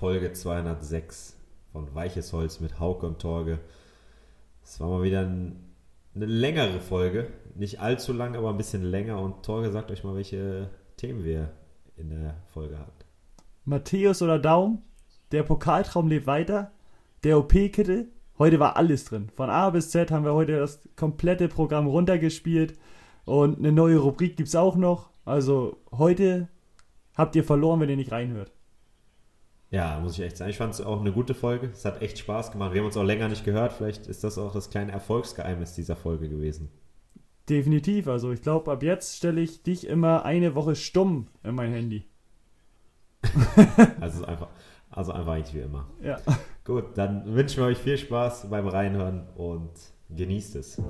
Folge 206 von Weiches Holz mit Hauke und Torge. Es war mal wieder ein, eine längere Folge. Nicht allzu lang, aber ein bisschen länger. Und Torge sagt euch mal, welche Themen wir in der Folge hatten. Matthäus oder Daum, der Pokaltraum lebt weiter, der OP-Kittel. Heute war alles drin. Von A bis Z haben wir heute das komplette Programm runtergespielt. Und eine neue Rubrik gibt es auch noch. Also heute habt ihr verloren, wenn ihr nicht reinhört. Ja, muss ich echt sagen. Ich fand es auch eine gute Folge. Es hat echt Spaß gemacht. Wir haben uns auch länger nicht gehört. Vielleicht ist das auch das kleine Erfolgsgeheimnis dieser Folge gewesen. Definitiv. Also ich glaube, ab jetzt stelle ich dich immer eine Woche stumm in mein Handy. also einfach, also einfach eigentlich wie immer. Ja. Gut, dann wünschen wir euch viel Spaß beim Reinhören und genießt es.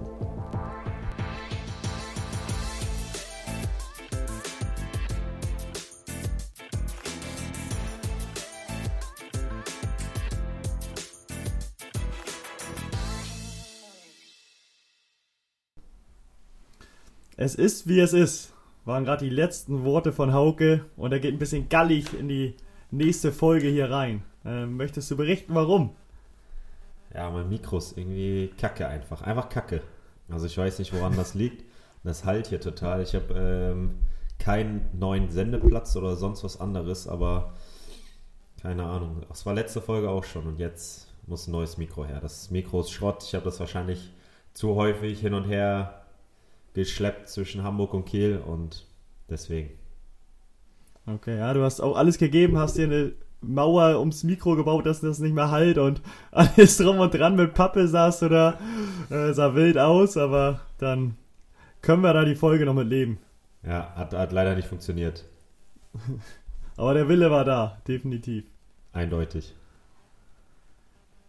Es ist, wie es ist. Waren gerade die letzten Worte von Hauke und er geht ein bisschen gallig in die nächste Folge hier rein. Ähm, möchtest du berichten, warum? Ja, mein Mikro ist irgendwie kacke einfach. Einfach kacke. Also ich weiß nicht, woran das liegt. Das halt hier total. Ich habe ähm, keinen neuen Sendeplatz oder sonst was anderes, aber keine Ahnung. Das war letzte Folge auch schon und jetzt muss ein neues Mikro her. Das Mikro ist Schrott. Ich habe das wahrscheinlich zu häufig hin und her geschleppt zwischen Hamburg und Kiel und deswegen. Okay, ja, du hast auch alles gegeben, hast dir eine Mauer ums Mikro gebaut, dass das nicht mehr halt und alles drum und dran mit Pappe saß oder äh, sah wild aus, aber dann können wir da die Folge noch mit leben. Ja, hat, hat leider nicht funktioniert. aber der Wille war da, definitiv. Eindeutig.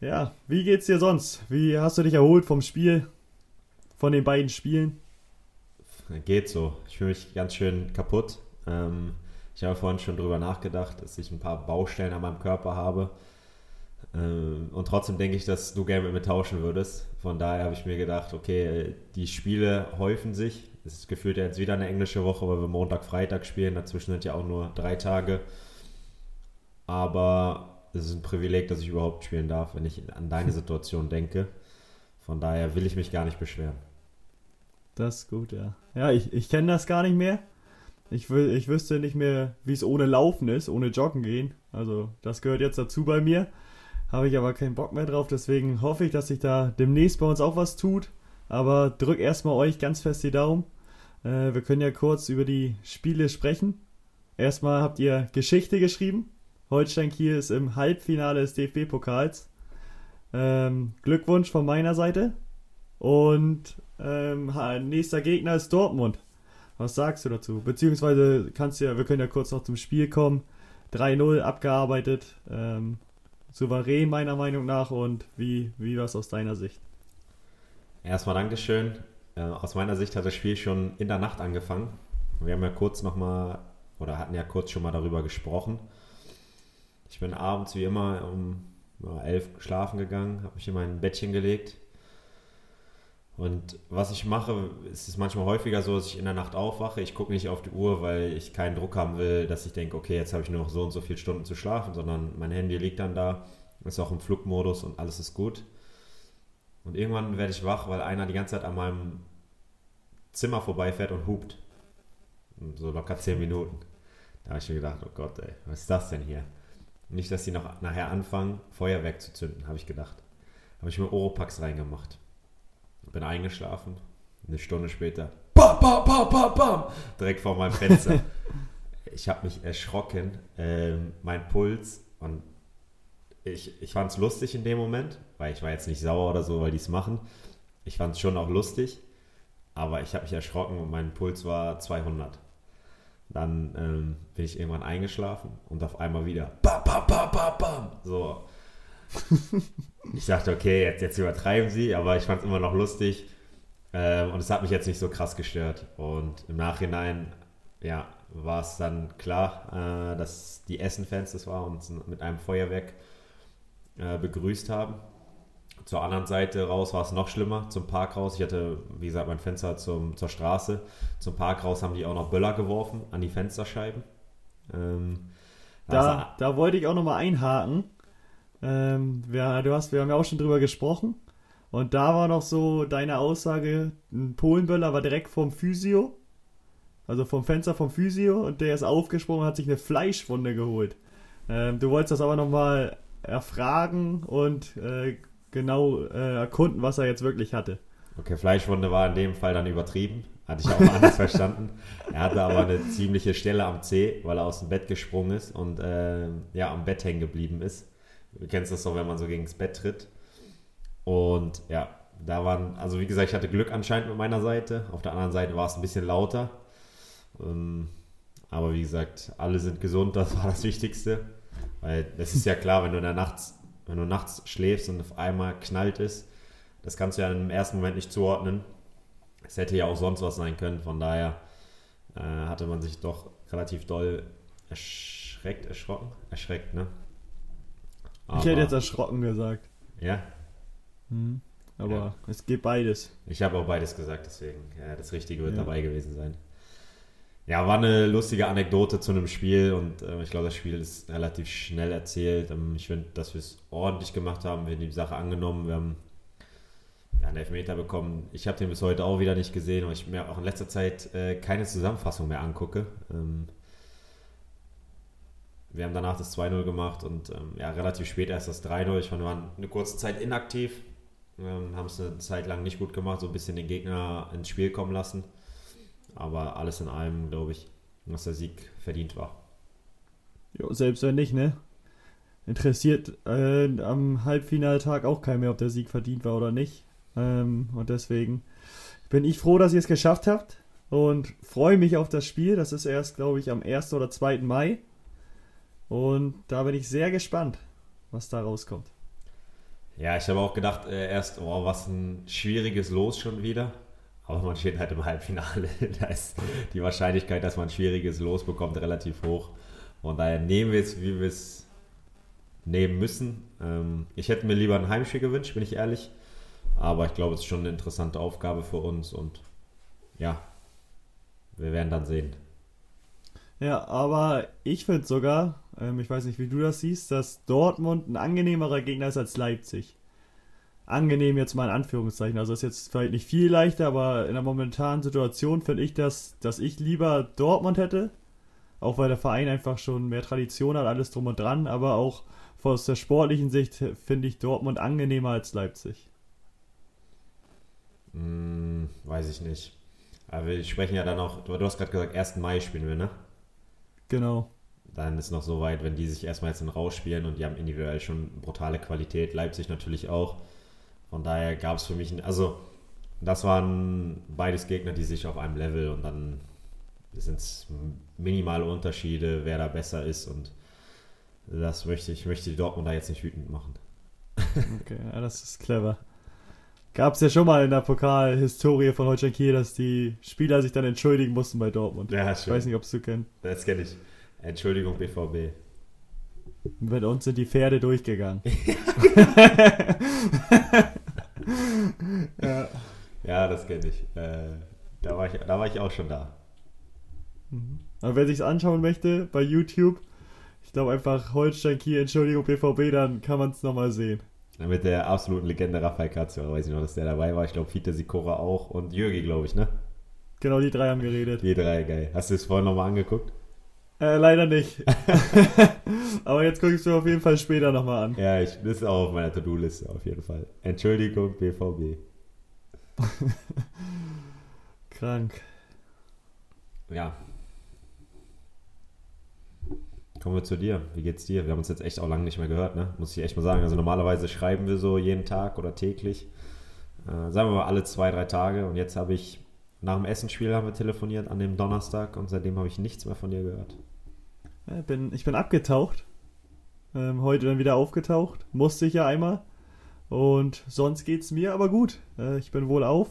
Ja, wie geht's dir sonst? Wie hast du dich erholt vom Spiel? Von den beiden Spielen? Geht so. Ich fühle mich ganz schön kaputt. Ähm, ich habe vorhin schon darüber nachgedacht, dass ich ein paar Baustellen an meinem Körper habe. Ähm, und trotzdem denke ich, dass du gerne mit mir tauschen würdest. Von daher habe ich mir gedacht, okay, die Spiele häufen sich. Es ist gefühlt jetzt wieder eine englische Woche, weil wir Montag, Freitag spielen. Dazwischen sind ja auch nur drei Tage. Aber es ist ein Privileg, dass ich überhaupt spielen darf, wenn ich an deine Situation denke. Von daher will ich mich gar nicht beschweren. Das ist gut, ja. Ja, ich, ich kenne das gar nicht mehr. Ich, will, ich wüsste nicht mehr, wie es ohne Laufen ist, ohne Joggen gehen. Also, das gehört jetzt dazu bei mir. Habe ich aber keinen Bock mehr drauf, deswegen hoffe ich, dass sich da demnächst bei uns auch was tut. Aber drück erstmal euch ganz fest die Daumen. Äh, wir können ja kurz über die Spiele sprechen. Erstmal habt ihr Geschichte geschrieben. Holstein Kiel ist im Halbfinale des DFB-Pokals. Ähm, Glückwunsch von meiner Seite. Und ähm, nächster Gegner ist Dortmund. Was sagst du dazu? Beziehungsweise kannst du ja, wir können ja kurz noch zum Spiel kommen. 3-0 abgearbeitet. Ähm, souverän meiner Meinung nach und wie, wie war es aus deiner Sicht? Erstmal Dankeschön. Äh, aus meiner Sicht hat das Spiel schon in der Nacht angefangen. Wir haben ja kurz nochmal, oder hatten ja kurz schon mal darüber gesprochen. Ich bin abends wie immer um ja, elf schlafen gegangen, habe mich in mein Bettchen gelegt und was ich mache, ist es manchmal häufiger so, dass ich in der Nacht aufwache. Ich gucke nicht auf die Uhr, weil ich keinen Druck haben will, dass ich denke, okay, jetzt habe ich nur noch so und so viele Stunden zu schlafen, sondern mein Handy liegt dann da, ist auch im Flugmodus und alles ist gut. Und irgendwann werde ich wach, weil einer die ganze Zeit an meinem Zimmer vorbeifährt und hupt. So locker 10 Minuten. Da habe ich mir gedacht, oh Gott, ey, was ist das denn hier? Nicht, dass die noch nachher anfangen, Feuerwerk zu zünden, habe ich gedacht. Habe ich mir Oropax reingemacht. Bin eingeschlafen. Eine Stunde später. Bam, bam, bam, bam, bam, direkt vor meinem Fenster. ich habe mich erschrocken. Ähm, mein Puls. Und ich, ich fand es lustig in dem Moment, weil ich war jetzt nicht sauer oder so, weil die es machen. Ich fand es schon auch lustig. Aber ich habe mich erschrocken und mein Puls war 200. Dann ähm, bin ich irgendwann eingeschlafen und auf einmal wieder bam, bam, bam, bam, bam. So. ich dachte, okay, jetzt, jetzt übertreiben sie, aber ich fand es immer noch lustig. Ähm, und es hat mich jetzt nicht so krass gestört. Und im Nachhinein, ja, war es dann klar, äh, dass die Essen-Fans das war uns mit einem Feuerwerk äh, begrüßt haben. Zur anderen Seite raus war es noch schlimmer, zum Park raus. Ich hatte, wie gesagt, mein Fenster zum, zur Straße. Zum Park raus haben die auch noch Böller geworfen an die Fensterscheiben. Ähm, Da, da wollte ich auch nochmal einhaken. Ähm, wir, du hast, wir haben ja auch schon drüber gesprochen. Und da war noch so deine Aussage, ein Polenböller war direkt vom Physio. Also vom Fenster vom Physio und der ist aufgesprungen und hat sich eine Fleischwunde geholt. Ähm, du wolltest das aber nochmal erfragen und äh, genau äh, erkunden, was er jetzt wirklich hatte. Okay, Fleischwunde war in dem Fall dann übertrieben. Hatte ich auch anders verstanden. Er hatte aber eine ziemliche Stelle am C, weil er aus dem Bett gesprungen ist und äh, ja, am Bett hängen geblieben ist. Du kennst das doch, wenn man so gegen das Bett tritt. Und ja, da waren, also wie gesagt, ich hatte Glück anscheinend mit meiner Seite. Auf der anderen Seite war es ein bisschen lauter. Ähm, aber wie gesagt, alle sind gesund, das war das Wichtigste. Weil das ist ja klar, wenn du in der Nachts, wenn du nachts schläfst und auf einmal knallt ist, das kannst du ja im ersten Moment nicht zuordnen. Es hätte ja auch sonst was sein können, von daher äh, hatte man sich doch relativ doll erschreckt, erschrocken, erschreckt, ne? Aber, ich hätte jetzt erschrocken gesagt. Ja? Mhm. Aber ja. es geht beides. Ich habe auch beides gesagt, deswegen, ja, das Richtige wird ja. dabei gewesen sein. Ja, war eine lustige Anekdote zu einem Spiel und äh, ich glaube, das Spiel ist relativ schnell erzählt. Ähm, ich finde, dass wir es ordentlich gemacht haben, wir haben die Sache angenommen, wir haben ja, einen Elfmeter bekommen. Ich habe den bis heute auch wieder nicht gesehen, weil ich mir auch in letzter Zeit äh, keine Zusammenfassung mehr angucke. Ähm, wir haben danach das 2-0 gemacht und ähm, ja, relativ spät erst das 3-0. Ich fand, wir waren eine kurze Zeit inaktiv, ähm, haben es eine Zeit lang nicht gut gemacht, so ein bisschen den Gegner ins Spiel kommen lassen. Aber alles in allem, glaube ich, dass der Sieg verdient war. Jo, selbst wenn nicht, ne? Interessiert äh, am Halbfinaltag auch kein mehr, ob der Sieg verdient war oder nicht. Ähm, und deswegen bin ich froh, dass ihr es geschafft habt und freue mich auf das Spiel. Das ist erst, glaube ich, am 1. oder 2. Mai. Und da bin ich sehr gespannt, was da rauskommt. Ja, ich habe auch gedacht, äh, erst, oh, was ein schwieriges Los schon wieder. Aber man steht halt im Halbfinale. da ist die Wahrscheinlichkeit, dass man ein schwieriges Los bekommt, relativ hoch. Und daher nehmen wir es, wie wir es nehmen müssen. Ähm, ich hätte mir lieber ein Heimspiel gewünscht, bin ich ehrlich. Aber ich glaube, es ist schon eine interessante Aufgabe für uns und ja, wir werden dann sehen. Ja, aber ich finde sogar, ähm, ich weiß nicht, wie du das siehst, dass Dortmund ein angenehmerer Gegner ist als Leipzig. Angenehm jetzt mal in Anführungszeichen. Also ist jetzt vielleicht nicht viel leichter, aber in der momentanen Situation finde ich, dass, dass ich lieber Dortmund hätte. Auch weil der Verein einfach schon mehr Tradition hat, alles drum und dran. Aber auch aus der sportlichen Sicht finde ich Dortmund angenehmer als Leipzig. Hm, weiß ich nicht. Aber wir sprechen ja dann auch, du, du hast gerade gesagt, 1. Mai spielen wir, ne? Genau. Dann ist noch so weit, wenn die sich erstmal jetzt in rausspielen und die haben individuell schon brutale Qualität, Leipzig natürlich auch. Von daher gab es für mich, also das waren beides Gegner, die sich auf einem Level und dann sind es minimale Unterschiede, wer da besser ist und das möchte ich, möchte die Dortmunder jetzt nicht wütend machen. Okay, ja, das ist clever. Gab es ja schon mal in der Pokalhistorie von Holstein Kiel, dass die Spieler sich dann entschuldigen mussten bei Dortmund. Ja, ich weiß nicht, ob es du kennst. Das kenne ich. Entschuldigung, BVB. Mit uns sind die Pferde durchgegangen. ja. ja, das kenne ich. Äh, da, war ich. Da war ich auch schon da. Mhm. Aber wer sich anschauen möchte bei YouTube, ich glaube einfach Holstein Kiel, Entschuldigung, BVB, dann kann man es nochmal sehen. Mit der absoluten Legende Rafael Cazio, weiß ich noch, dass der dabei war. Ich glaube, Fiete Sikora auch und Jürgi, glaube ich, ne? Genau, die drei haben geredet. Die drei, geil. Hast du es vorhin nochmal angeguckt? Äh, leider nicht. Aber jetzt gucke ich es mir auf jeden Fall später nochmal an. Ja, ich, das ist auch auf meiner To-Do-Liste, auf jeden Fall. Entschuldigung, BVB. Krank. Ja, Kommen wir zu dir. Wie geht's dir? Wir haben uns jetzt echt auch lange nicht mehr gehört, ne? Muss ich echt mal sagen. Also normalerweise schreiben wir so jeden Tag oder täglich. Äh, sagen wir mal alle zwei, drei Tage. Und jetzt habe ich nach dem Essensspiel haben wir telefoniert an dem Donnerstag und seitdem habe ich nichts mehr von dir gehört. Bin, ich bin abgetaucht. Ähm, heute dann wieder aufgetaucht. Musste ich ja einmal. Und sonst geht's mir aber gut. Äh, ich bin wohl auf.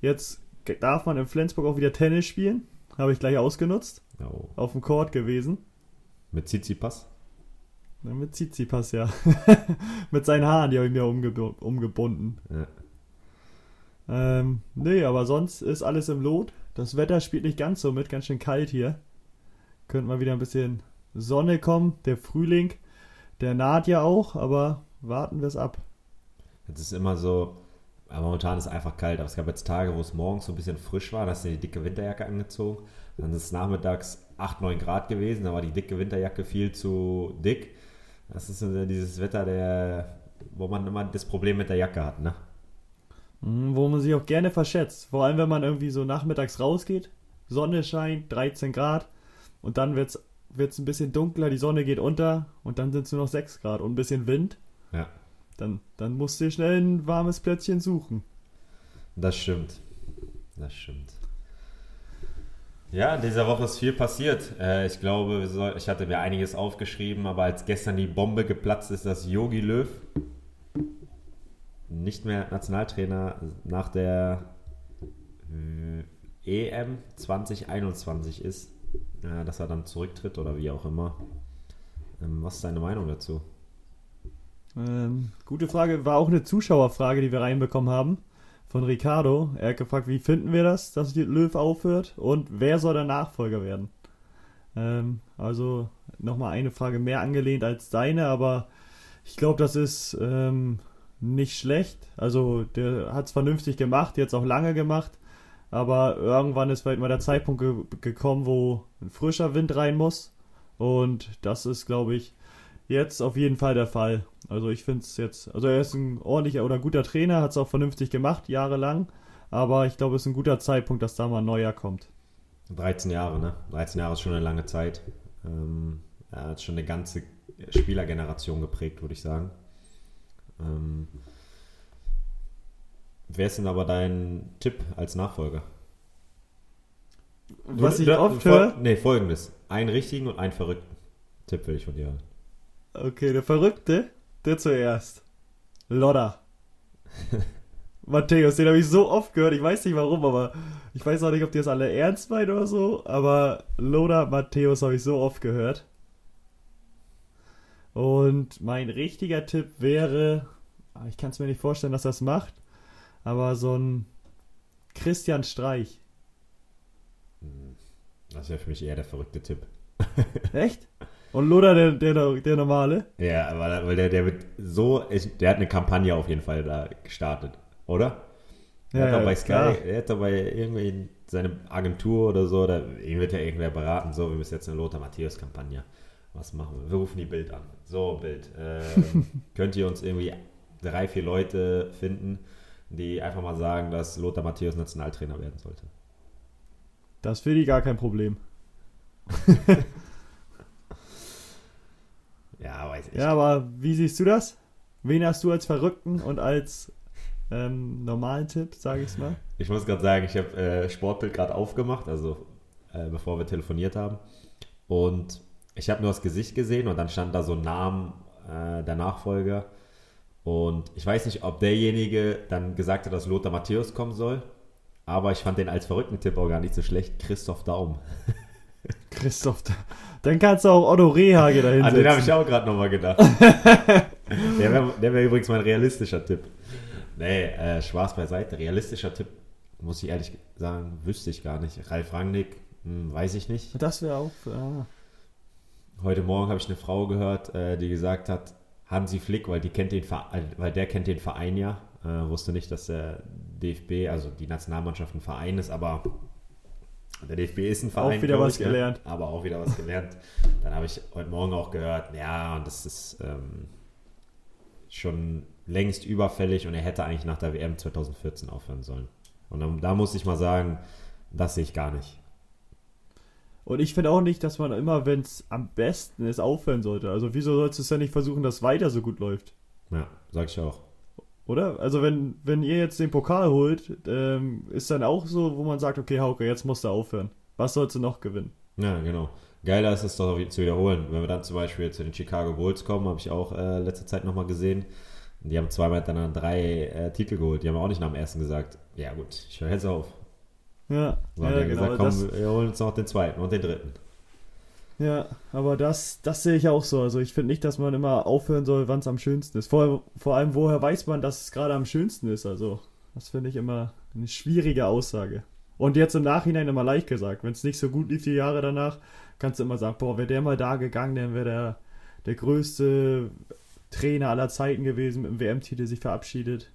Jetzt darf man in Flensburg auch wieder Tennis spielen. Habe ich gleich ausgenutzt. Oh. Auf dem Court gewesen. Mit Tsitsipas? Ja, mit Tsitsipas, ja. mit seinen Haaren, die habe ich mir umge umgebunden. Ja. Ähm, nee, aber sonst ist alles im Lot. Das Wetter spielt nicht ganz so mit, ganz schön kalt hier. Könnte mal wieder ein bisschen Sonne kommen, der Frühling, der naht ja auch, aber warten wir es ab. Es ist immer so, momentan ist es einfach kalt, aber es gab jetzt Tage, wo es morgens so ein bisschen frisch war, da hast du die dicke Winterjacke angezogen. Dann ist es nachmittags 8, 9 Grad gewesen, da war die dicke Winterjacke viel zu dick. Das ist dieses Wetter, der, wo man immer das Problem mit der Jacke hat, ne? Mhm, Wo man sich auch gerne verschätzt. Vor allem, wenn man irgendwie so nachmittags rausgeht, Sonne scheint, 13 Grad und dann wird es ein bisschen dunkler, die Sonne geht unter und dann sind es nur noch 6 Grad und ein bisschen Wind. Ja. Dann, dann musst du schnell ein warmes Plätzchen suchen. Das stimmt. Das stimmt. Ja, in dieser Woche ist viel passiert. Äh, ich glaube, ich hatte mir einiges aufgeschrieben, aber als gestern die Bombe geplatzt ist, dass Yogi Löw nicht mehr Nationaltrainer nach der EM 2021 ist, äh, dass er dann zurücktritt oder wie auch immer. Ähm, was ist deine Meinung dazu? Ähm, gute Frage, war auch eine Zuschauerfrage, die wir reinbekommen haben von Ricardo. Er hat gefragt, wie finden wir das, dass Löw aufhört und wer soll der Nachfolger werden? Ähm, also nochmal eine Frage mehr angelehnt als deine, aber ich glaube, das ist ähm, nicht schlecht. Also der hat es vernünftig gemacht, jetzt auch lange gemacht, aber irgendwann ist vielleicht mal der Zeitpunkt ge gekommen, wo ein frischer Wind rein muss und das ist, glaube ich, jetzt auf jeden Fall der Fall. Also ich finde es jetzt, also er ist ein ordentlicher oder guter Trainer, hat es auch vernünftig gemacht, jahrelang. Aber ich glaube, es ist ein guter Zeitpunkt, dass da mal ein neuer kommt. 13 Jahre, ne? 13 Jahre ist schon eine lange Zeit. Ähm, er hat schon eine ganze Spielergeneration geprägt, würde ich sagen. Ähm, wer ist denn aber dein Tipp als Nachfolger? Was Du- ich oft fol- höre, Nee, folgendes. Einen richtigen und einen verrückten Tipp will ich von dir hören. okay, der Verrückte, der zuerst. Lodder. Matthäus, den habe ich so oft gehört, ich weiß nicht warum, aber ich weiß auch nicht, ob die das alle ernst meinen oder so, aber Loda Matthäus habe ich so oft gehört. Und mein richtiger Tipp wäre, ah, ich kann es mir nicht vorstellen, dass das macht, aber so ein Christian Streich. Das wäre für mich eher der verrückte Tipp. Echt? Und Loda der, der, der normale? Ja, aber weil der, der wird so, der hat eine Kampagne auf jeden Fall da gestartet, oder? Er hat Ja, doch bei ja, Sky, klar. er hat doch bei irgendwie seine Agentur oder so, da, ihn wird ja irgendwer beraten, so, wir müssen jetzt eine Lothar Matthäus-Kampagne. Was machen wir? Wir rufen die Bild an. So, Bild. Ähm, könnt ihr uns irgendwie drei, vier Leute finden, die einfach mal sagen, dass Lothar Matthäus Nationaltrainer werden sollte? Das finde ich gar kein Problem. Ja, weiß ich. Ja, aber wie siehst du das? Wen hast du als Verrückten und als ähm, normalen Tipp, sage ich mal? Ich muss gerade sagen, ich habe äh, Sportbild gerade aufgemacht, also äh, bevor wir telefoniert haben. Und ich habe nur das Gesicht gesehen und dann stand da so ein Name äh, der Nachfolger. Und ich weiß nicht, ob derjenige dann gesagt hat, dass Lothar Matthäus kommen soll. Aber ich fand den als verrückten Tipp auch gar nicht so schlecht. Christoph Daum. Christoph, da- dann kannst du auch Otto Rehage dahin An den habe ich auch gerade nochmal gedacht. der wäre wär übrigens mein realistischer Tipp. Nee, äh, Spaß beiseite. Realistischer Tipp, muss ich ehrlich sagen, wüsste ich gar nicht. Ralf Rangnick, hm, weiß ich nicht. Das wäre auch. Ah. Heute Morgen habe ich eine Frau gehört, äh, die gesagt hat, Hansi Flick, weil die kennt den Verein, weil der kennt den Verein ja, äh, wusste nicht, dass der DFB, also die Nationalmannschaft ein Verein ist, aber der DFB ist ein Verein. Auch wieder was ich, gelernt. Aber auch wieder was gelernt. Dann habe ich heute Morgen auch gehört, ja, und das ist ähm, schon längst überfällig und er hätte eigentlich nach der WM 2014 aufhören sollen. Und dann, da muss ich mal sagen, das sehe ich gar nicht. Und ich finde auch nicht, dass man immer, wenn es am besten ist, aufhören sollte. Also wieso sollst du es ja nicht versuchen, dass weiter so gut läuft? Ja, sag ich auch. Oder? Also wenn, wenn ihr jetzt den Pokal holt, ähm, ist dann auch so, wo man sagt, okay, Hauke, jetzt musst du aufhören. Was sollst du noch gewinnen? Ja, genau. Geiler ist es doch zu wiederholen. Wenn wir dann zum Beispiel zu den Chicago Bulls kommen, habe ich auch äh, letzte Zeit nochmal gesehen. Die haben zweimal hintereinander drei äh, Titel geholt. Die haben auch nicht nach dem ersten gesagt, ja gut, ich höre jetzt auf. Ja, Sondern ja genau. gesagt, komm, das, wir holen uns noch den zweiten und den dritten. ja, aber das, das sehe ich auch so. Also ich finde nicht, dass man immer aufhören soll, wann es am schönsten ist. Vor, vor allem, woher weiß man, dass es gerade am schönsten ist? Also das finde ich immer eine schwierige Aussage. Und jetzt im Nachhinein immer leicht gesagt. Wenn es nicht so gut lief die Jahre danach, kannst du immer sagen, boah, wäre der mal da gegangen, dann wäre der der größte Trainer aller Zeiten gewesen, mit dem WM-Titel sich verabschiedet.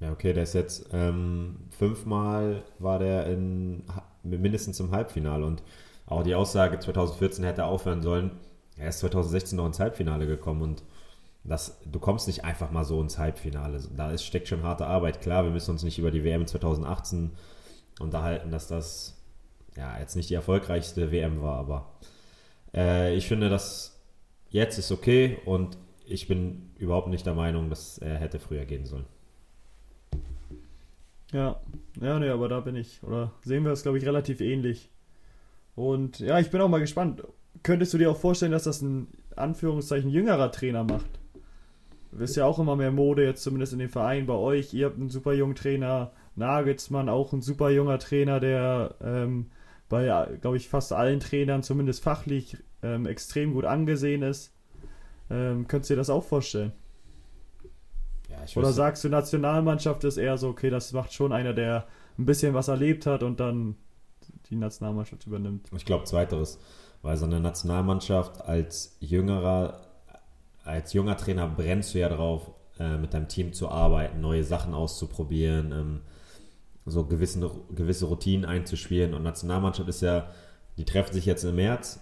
Ja, okay, der ist jetzt ähm, fünfmal war der in mindestens im Halbfinale und auch die Aussage 2014 hätte aufhören sollen. Er ist 2016 noch ins Halbfinale gekommen und das, du kommst nicht einfach mal so ins Halbfinale. Da ist, steckt schon harte Arbeit. Klar, wir müssen uns nicht über die WM 2018 unterhalten, dass das ja jetzt nicht die erfolgreichste WM war, aber äh, ich finde, dass jetzt ist okay und ich bin überhaupt nicht der Meinung, dass er hätte früher gehen sollen. Ja, ja, nee, aber da bin ich, oder sehen wir es, glaube ich, relativ ähnlich. Und ja, ich bin auch mal gespannt. Könntest du dir auch vorstellen, dass das ein Anführungszeichen jüngerer Trainer macht? ist ja auch immer mehr Mode, jetzt zumindest in dem Verein bei euch. Ihr habt einen super jungen Trainer, Nagelsmann auch ein super junger Trainer, der ähm, bei, glaube ich, fast allen Trainern zumindest fachlich ähm, extrem gut angesehen ist. Ähm, könntest du dir das auch vorstellen? Ja, Oder sagst du, Nationalmannschaft ist eher so, okay, das macht schon einer, der ein bisschen was erlebt hat und dann die Nationalmannschaft übernimmt? Ich glaube, zweiteres. Weil so eine Nationalmannschaft als jüngerer, als junger Trainer brennst du ja drauf, äh, mit deinem Team zu arbeiten, neue Sachen auszuprobieren, ähm, so gewissen, gewisse Routinen einzuspielen. Und Nationalmannschaft ist ja, die treffen sich jetzt im März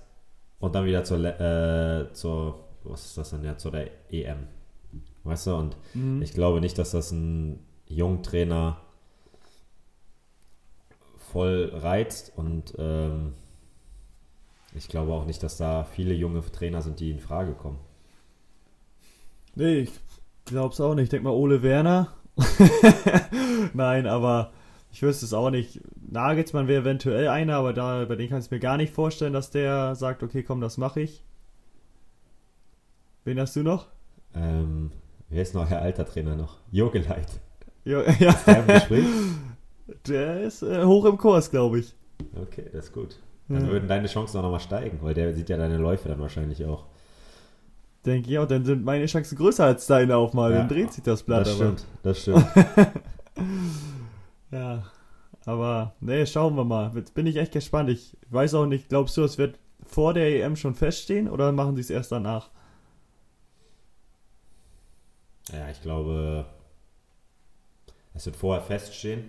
und dann wieder zur, äh, zur was ist das denn ja, zur der EM. Weißt du, und mhm. ich glaube nicht, dass das ein Jungtrainer voll reizt und ähm, ich glaube auch nicht, dass da viele junge Trainer sind, die in Frage kommen. Nee, ich glaube es auch nicht. Ich denke mal Ole Werner. Nein, aber ich wüsste es auch nicht. Nagelsmann wäre eventuell einer, aber da, bei dem kann ich mir gar nicht vorstellen, dass der sagt, okay, komm, das mache ich. Wen hast du noch? Ähm, wer ist noch Herr alter Trainer noch? Jogeleit. Jo, ja. Ist der im Gespräch? Der ist äh, hoch im Kurs, glaube ich. Okay, das ist gut. Dann ja. würden deine Chancen auch nochmal steigen, weil der sieht ja deine Läufe dann wahrscheinlich auch. Denke ich auch, dann sind meine Chancen größer als deine auch mal. Ja, dann dreht sich das Blatt. Das stimmt, das stimmt. ja, aber nee, schauen wir mal. Jetzt bin ich echt gespannt. Ich weiß auch nicht, glaubst du, es wird vor der EM schon feststehen oder machen sie es erst danach? Ja, ich glaube, es wird vorher feststehen.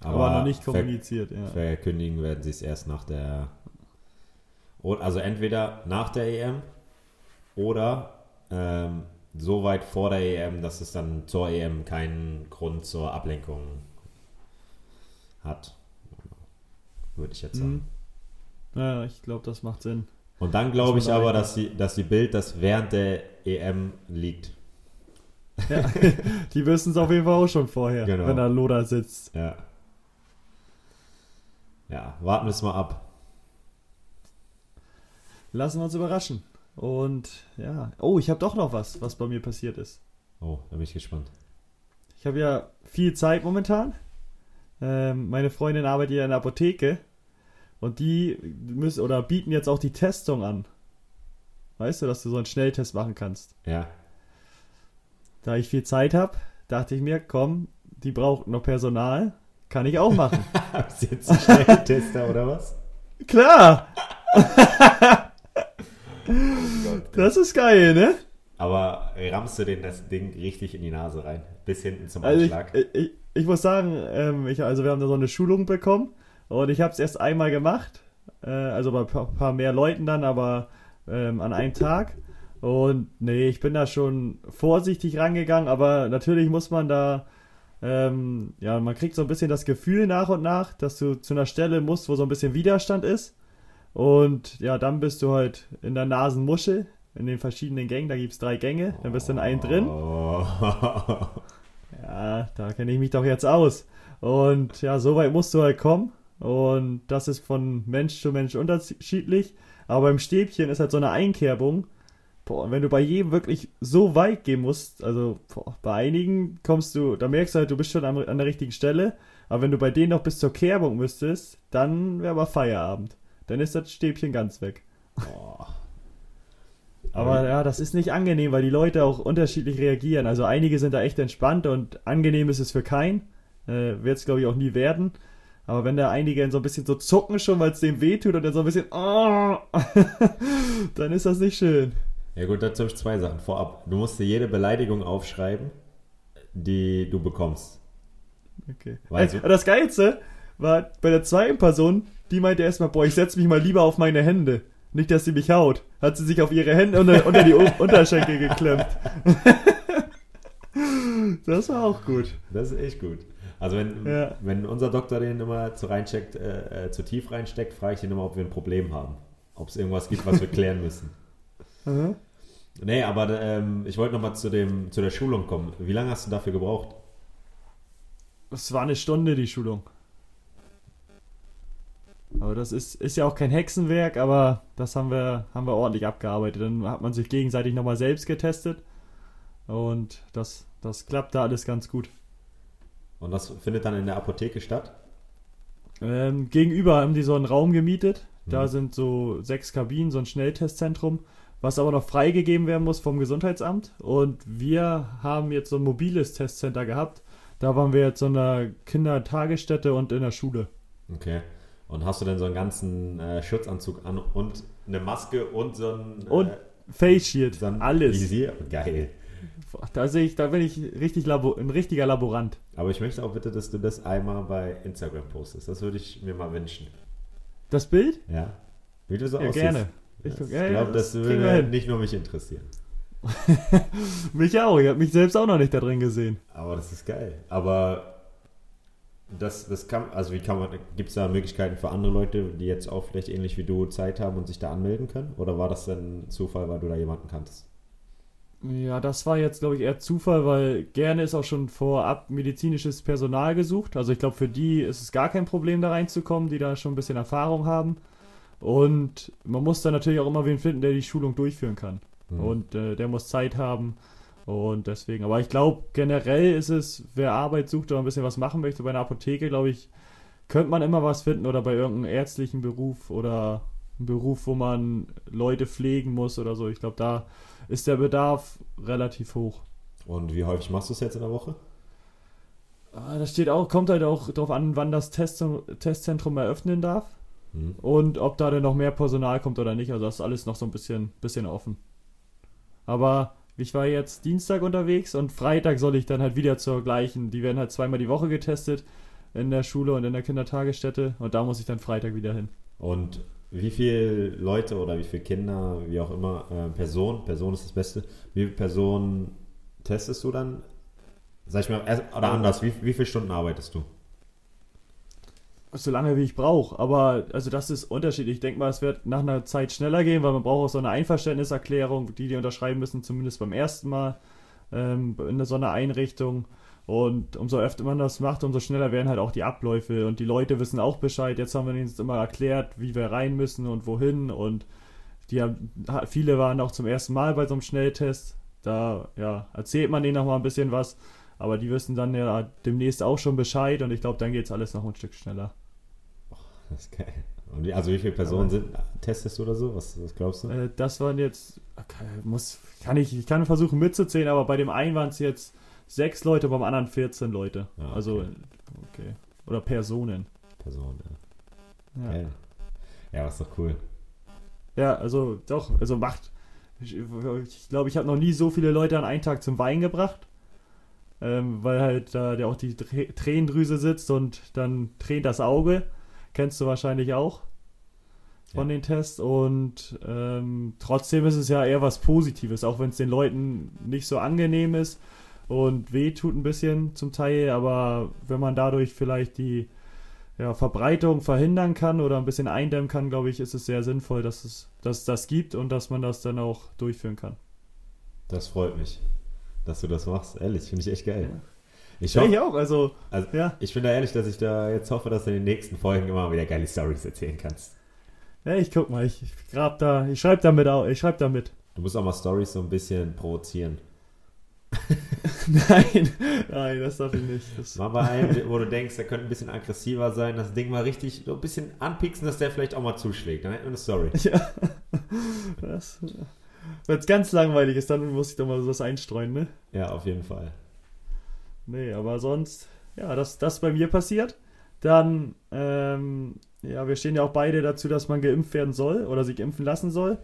Aber, aber noch nicht kommuniziert, ver ja. Verkündigen werden sie es erst nach der. Also entweder nach der EM oder ähm, so weit vor der EM, dass es dann zur EM keinen Grund zur Ablenkung hat. Würde ich jetzt sagen. Mhm. Ja, ich glaube, das macht Sinn. Und dann glaube ich aber, dass die, dass die Bild das während der EM liegt. Ja, die wissen es auf jeden Fall auch schon vorher, genau. wenn da Loda sitzt. Ja. Ja, warten wir es mal ab. Lassen wir uns überraschen. Und ja, oh, ich habe doch noch was, was bei mir passiert ist. Oh, da bin ich gespannt. Ich habe ja viel Zeit momentan. Ähm, meine Freundin arbeitet ja in der Apotheke und die müssen oder bieten jetzt auch die Testung an. Weißt du, dass du so einen Schnelltest machen kannst? Ja. Da ich viel Zeit habe, dachte ich mir, komm, die braucht noch Personal, kann ich auch machen. Bist du jetzt ein Schnelltester oder was? Klar! das ist geil, ne? Aber rammst du den das Ding richtig in die Nase rein? Bis hinten zum Anschlag? Also ich, ich, ich, muss sagen, ähm, ich, also wir haben da so eine Schulung bekommen und ich habe es erst einmal gemacht. Äh, also bei ein paar, paar mehr Leuten dann, aber ähm, an einem Tag. Und nee, ich bin da schon vorsichtig rangegangen, aber natürlich muss man da, ähm, ja, man kriegt so ein bisschen das Gefühl nach und nach, dass du zu einer Stelle musst, wo so ein bisschen Widerstand ist. Und ja, dann bist du halt in der Nasenmuschel, in den verschiedenen Gängen, da gibt es drei Gänge, dann bist du in einen drin. Ja, da kenne ich mich doch jetzt aus. Und ja, so weit musst du halt kommen. Und das ist von Mensch zu Mensch unterschiedlich. Aber beim Stäbchen ist halt so eine Einkerbung boah, wenn du bei jedem wirklich so weit gehen musst, also boah, bei einigen kommst du, da merkst du halt, du bist schon an, an der richtigen Stelle, aber wenn du bei denen noch bis zur Kerbung müsstest, dann wäre aber Feierabend. Dann ist das Stäbchen ganz weg. Boah. Aber ja, das ist nicht angenehm, weil die Leute auch unterschiedlich reagieren. Also einige sind da echt entspannt und angenehm ist es für keinen. Äh, Wird es, glaube ich, auch nie werden. Aber wenn da einige so ein bisschen so zucken schon, weil es dem wehtut und dann so ein bisschen, oh, dann ist das nicht schön. Ja gut, dazu habe ich zwei Sachen. Vorab, du musst dir jede Beleidigung aufschreiben, die du bekommst. Okay. Weil Ey, das Geilste war bei der zweiten Person, die meinte erstmal, boah, ich setze mich mal lieber auf meine Hände. Nicht, dass sie mich haut. Hat sie sich auf ihre Hände unter, unter die Unterschenkel geklemmt. das war auch gut. Das ist echt gut. Also wenn, Ja. wenn unser Doktor den immer zu reinsteckt, äh, äh, zu tief reinsteckt, frage ich ihn immer, ob wir ein Problem haben. Ob es irgendwas gibt, was wir klären müssen. Mhm. Nee, aber ähm, ich wollte nochmal zu, dem- zu der Schulung kommen. Wie lange hast du dafür gebraucht? Es war eine Stunde, die Schulung. Aber das ist, ist ja auch kein Hexenwerk, aber das haben wir, haben wir ordentlich abgearbeitet. Dann hat man sich gegenseitig nochmal selbst getestet. Und das, das klappt da alles ganz gut. Und das findet dann in der Apotheke statt? Ähm, gegenüber haben die so einen Raum gemietet. Da Mhm. sind so sechs Kabinen, so ein Schnelltestzentrum, was aber noch freigegeben werden muss vom Gesundheitsamt. Und wir haben jetzt so ein mobiles Testcenter gehabt. Da waren wir jetzt so in einer Kindertagesstätte und in der Schule. Okay. Und hast du denn so einen ganzen äh, Schutzanzug an und eine Maske und so ein, Und äh, Face Shield, so ein alles. Visier? Geil. Da sehe ich, da bin ich richtig Labo, ein richtiger Laborant. Aber ich möchte auch bitte, dass du das einmal bei Instagram postest. Das würde ich mir mal wünschen. Das Bild? Ja? Wie du so Ja, aussiehst. gerne. Ich, guck- glaube, das das würde nicht nur mich interessieren. Mich auch. Ich habe mich selbst auch noch nicht da drin gesehen. Aber das ist geil. Aber das, das kann, also wie kann man, gibt es da Möglichkeiten für andere Leute, die jetzt auch vielleicht ähnlich wie du Zeit haben und sich da anmelden können? Oder war das dann Zufall, weil du da jemanden kanntest? Ja, das war jetzt, glaube ich, eher Zufall, weil gerne ist auch schon vorab medizinisches Personal gesucht. Also ich glaube, für die ist es gar kein Problem, da reinzukommen, die da schon ein bisschen Erfahrung haben. Und man muss dann natürlich auch immer wen finden, der die Schulung durchführen kann. Hm. Und äh, der muss Zeit haben. Und deswegen, aber ich glaube, generell ist es, wer Arbeit sucht oder ein bisschen was machen möchte bei einer Apotheke, glaube ich, könnte man immer was finden oder bei irgendeinem ärztlichen Beruf oder einem Beruf, wo man Leute pflegen muss oder so. Ich glaube, da ist der Bedarf relativ hoch. Und wie häufig machst du es jetzt in der Woche? Ah, Das steht auch, kommt halt auch darauf an, wann das Test, Testzentrum eröffnen darf Hm. und ob da denn noch mehr Personal kommt oder nicht. Also das ist alles noch so ein bisschen, bisschen offen. Aber ich war jetzt Dienstag unterwegs und Freitag soll ich dann halt wieder zur gleichen. Die werden halt zweimal die Woche getestet in der Schule und in der Kindertagesstätte und da muss ich dann Freitag wieder hin. Und wie viele Leute oder wie viele Kinder, wie auch immer, äh, Personen, Person ist das Beste, wie viele Personen testest du dann? Sag ich mal, oder anders, wie, wie viele Stunden arbeitest du? So lange wie ich brauche. Aber also das ist unterschiedlich. Ich denke mal, es wird nach einer Zeit schneller gehen, weil man braucht auch so eine Einverständniserklärung, die die unterschreiben müssen, zumindest beim ersten Mal ähm, in so einer Einrichtung. Und umso öfter man das macht, umso schneller werden halt auch die Abläufe. Und die Leute wissen auch Bescheid. Jetzt haben wir ihnen jetzt immer erklärt, wie wir rein müssen und wohin. Und die haben, ha- viele waren auch zum ersten Mal bei so einem Schnelltest. Da ja, erzählt man denen noch mal ein bisschen was. Aber die wissen dann ja demnächst auch schon Bescheid. Und ich glaube, dann geht es alles noch ein Stück schneller. Das ist geil. Und wie, also wie viele Personen sind, testest du oder so? Was, was glaubst du? Äh, das waren jetzt, okay, muss, kann ich, ich kann versuchen mitzuzählen, aber bei dem einen waren es jetzt sechs Leute, beim anderen 14 Leute. Ah, okay. Also, okay. Oder Personen. Personen, ja. Ja, Geil. Ja, was doch cool. ja also doch, also macht. Ich glaube, ich, glaub, ich habe noch nie so viele Leute an einen Tag zum Wein gebracht. Ähm, weil halt da der auch die Trä- Tränendrüse sitzt und dann tränt das Auge. Kennst du wahrscheinlich auch von Ja. den Tests. Und ähm, trotzdem ist es ja eher was Positives, auch wenn es den Leuten nicht so angenehm ist und weh tut ein bisschen zum Teil. Aber wenn man dadurch vielleicht die ja, Verbreitung verhindern kann oder ein bisschen eindämmen kann, glaube ich, ist es sehr sinnvoll, dass es dass es das gibt und dass man das dann auch durchführen kann. Das freut mich, dass du das machst. Ehrlich, finde ich echt geil. Ja. Ich, Ja, hoffe, ich auch, also, Also- ja. ich bin da ehrlich, dass ich da jetzt hoffe, dass du in den nächsten Folgen immer wieder geile Stories erzählen kannst. ja, ich guck mal, ich, ich grab da, ich schreib damit auch, ich schreib damit. Du musst auch mal Stories so ein bisschen provozieren. nein, nein, das darf ich nicht. Das, Mal bei einem, wo du denkst, der könnte ein bisschen aggressiver sein, das Ding mal richtig so ein bisschen anpixen, dass der vielleicht auch mal zuschlägt. Dann hätten wir eine Story. ja, wenn es ganz langweilig ist, dann muss ich doch mal was einstreuen, ne? Ja, auf jeden Fall. Nee, aber sonst, ja, das, das bei mir passiert. dann, ähm, ja, wir stehen ja auch beide dazu, dass man geimpft werden soll oder sich impfen lassen soll.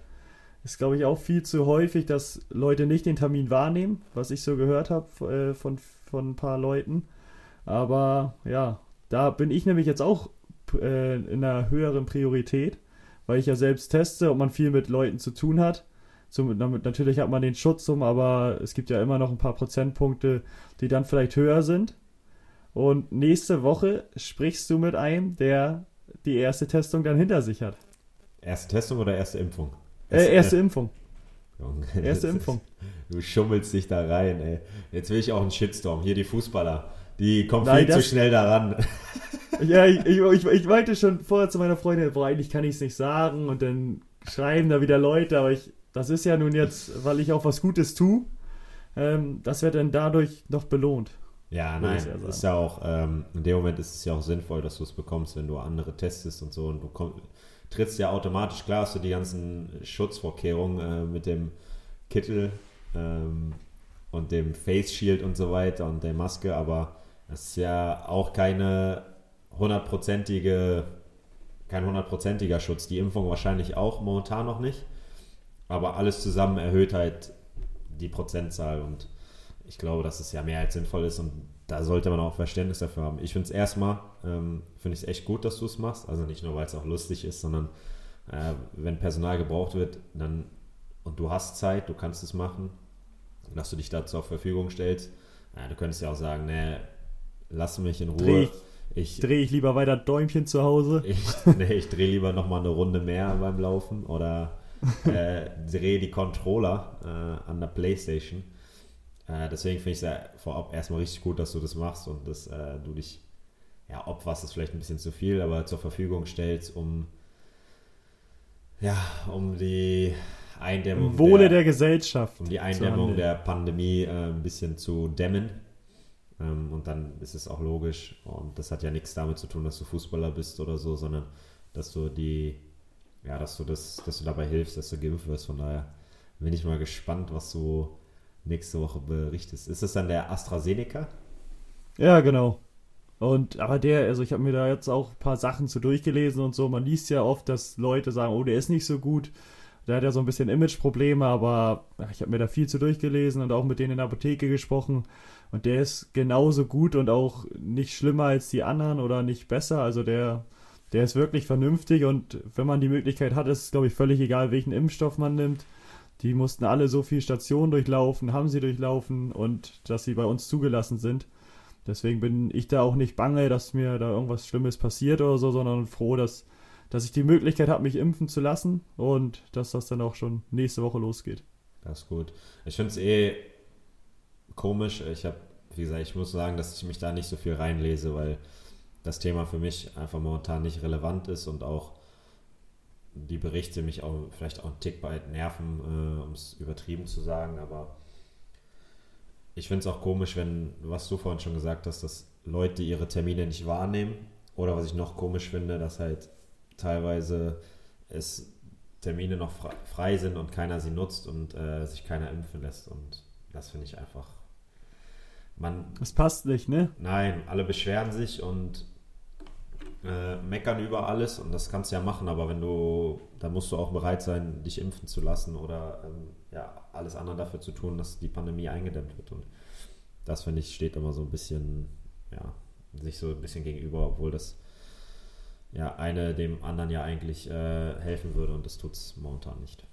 Ist, glaube ich, auch viel zu häufig, dass Leute nicht den Termin wahrnehmen, was ich so gehört habe äh, von, von ein paar Leuten. Aber ja, da bin ich nämlich jetzt auch äh, in einer höheren Priorität, weil ich ja selbst teste und man viel mit Leuten zu tun hat. Zum, damit, natürlich hat man den Schutz um, aber es gibt ja immer noch ein paar Prozentpunkte, die dann vielleicht höher sind. Und nächste Woche sprichst du mit einem, der die erste Testung dann hinter sich hat. Erste Testung oder erste Impfung? Äh, erste Impfung. Junge, Erste Impfung. Ist, du schummelst dich da rein, ey. Jetzt will ich auch einen Shitstorm. Hier die Fußballer. Die kommen Nein, viel zu das- schnell daran. Ja, ich, ich, ich, ich meinte schon vorher zu meiner Freundin, boah, eigentlich kann ich es nicht sagen und dann schreiben da wieder Leute, aber ich, das ist ja nun jetzt, weil ich auch was Gutes tue, ähm, das wird dann dadurch noch belohnt. Ja, nein, ja ist ja auch, ähm, in dem Moment ist es ja auch sinnvoll, dass du es bekommst, wenn du andere testest und so und du komm, trittst ja automatisch, klar hast du die ganzen Schutzvorkehrungen äh, mit dem Kittel ähm, und dem Face Shield und so weiter und der Maske, aber es ist ja auch keine hundertprozentige, kein hundertprozentiger Schutz. Die Impfung wahrscheinlich auch momentan noch nicht, aber alles zusammen erhöht halt die Prozentzahl und ich glaube, dass es ja mehr als sinnvoll ist und da sollte man auch Verständnis dafür haben. Ich finde es erstmal, ähm, finde ich es echt gut, dass du es machst. Also nicht nur, weil es auch lustig ist, sondern äh, wenn Personal gebraucht wird, dann und du hast Zeit, du kannst es machen, dass du dich da zur Verfügung stellst. Ja, du könntest ja auch sagen, nee, lass mich in Dreh Ruhe. ich- Ich, Drehe ich lieber weiter Däumchen zu Hause. ich, nee, ich drehe lieber nochmal eine Runde mehr beim Laufen oder äh, drehe die Controller äh, an der Playstation. Äh, deswegen finde ich es vorab erstmal richtig gut, dass du das machst und dass äh, du dich, ja, opferst ist vielleicht ein bisschen zu viel, aber zur Verfügung stellst, um, ja, um die Eindämmung Im Wohle der Gesellschaft. um die Eindämmung der Pandemie äh, ein bisschen zu dämmen. Ähm, und dann ist es auch logisch. Und das hat ja nichts damit zu tun, dass du Fußballer bist oder so, sondern dass du die, ja, dass du das, dass du dabei hilfst, dass du geimpft wirst. Von daher bin ich mal gespannt, was du nächste Woche berichtest. Ist es dann der AstraZeneca? Ja, genau. Und aber der, also ich habe mir da jetzt auch ein paar Sachen zu durchgelesen und so. Man liest ja oft, dass Leute sagen, oh, der ist nicht so gut. Der hat ja so ein bisschen Imageprobleme, aber ich habe mir da viel zu durchgelesen und auch mit denen in der Apotheke gesprochen. Und der ist genauso gut und auch nicht schlimmer als die anderen oder nicht besser. Also der, der ist wirklich vernünftig und wenn man die Möglichkeit hat, ist es, glaube ich, völlig egal, welchen Impfstoff man nimmt. Die mussten alle so viel Stationen durchlaufen, haben sie durchlaufen und dass sie bei uns zugelassen sind. Deswegen bin ich da auch nicht bange, dass mir da irgendwas Schlimmes passiert oder so, sondern froh, dass, dass ich die Möglichkeit habe, mich impfen zu lassen und dass das dann auch schon nächste Woche losgeht. Das ist gut. Ich finde es eh komisch. Ich habe, wie gesagt, ich muss sagen, dass ich mich da nicht so viel reinlese, weil das Thema für mich einfach momentan nicht relevant ist und auch die Berichte mich auch vielleicht auch einen Tick weit nerven, äh, um es übertrieben zu sagen, aber ich finde es auch komisch, wenn, was du vorhin schon gesagt hast, dass Leute ihre Termine nicht wahrnehmen. Oder was ich noch komisch finde, dass halt teilweise es Termine noch fre- frei sind und keiner sie nutzt und äh, sich keiner impfen lässt. Und das finde ich einfach. Man, Das passt nicht, ne? nein, alle beschweren sich und äh, meckern über alles und das kannst du ja machen, aber wenn du, da musst du auch bereit sein, dich impfen zu lassen oder ähm, ja, alles andere dafür zu tun, dass die Pandemie eingedämmt wird. Und das finde ich steht immer so ein bisschen, ja, sich so ein bisschen gegenüber, obwohl das ja eine dem anderen ja eigentlich äh, helfen würde und das tut es momentan nicht.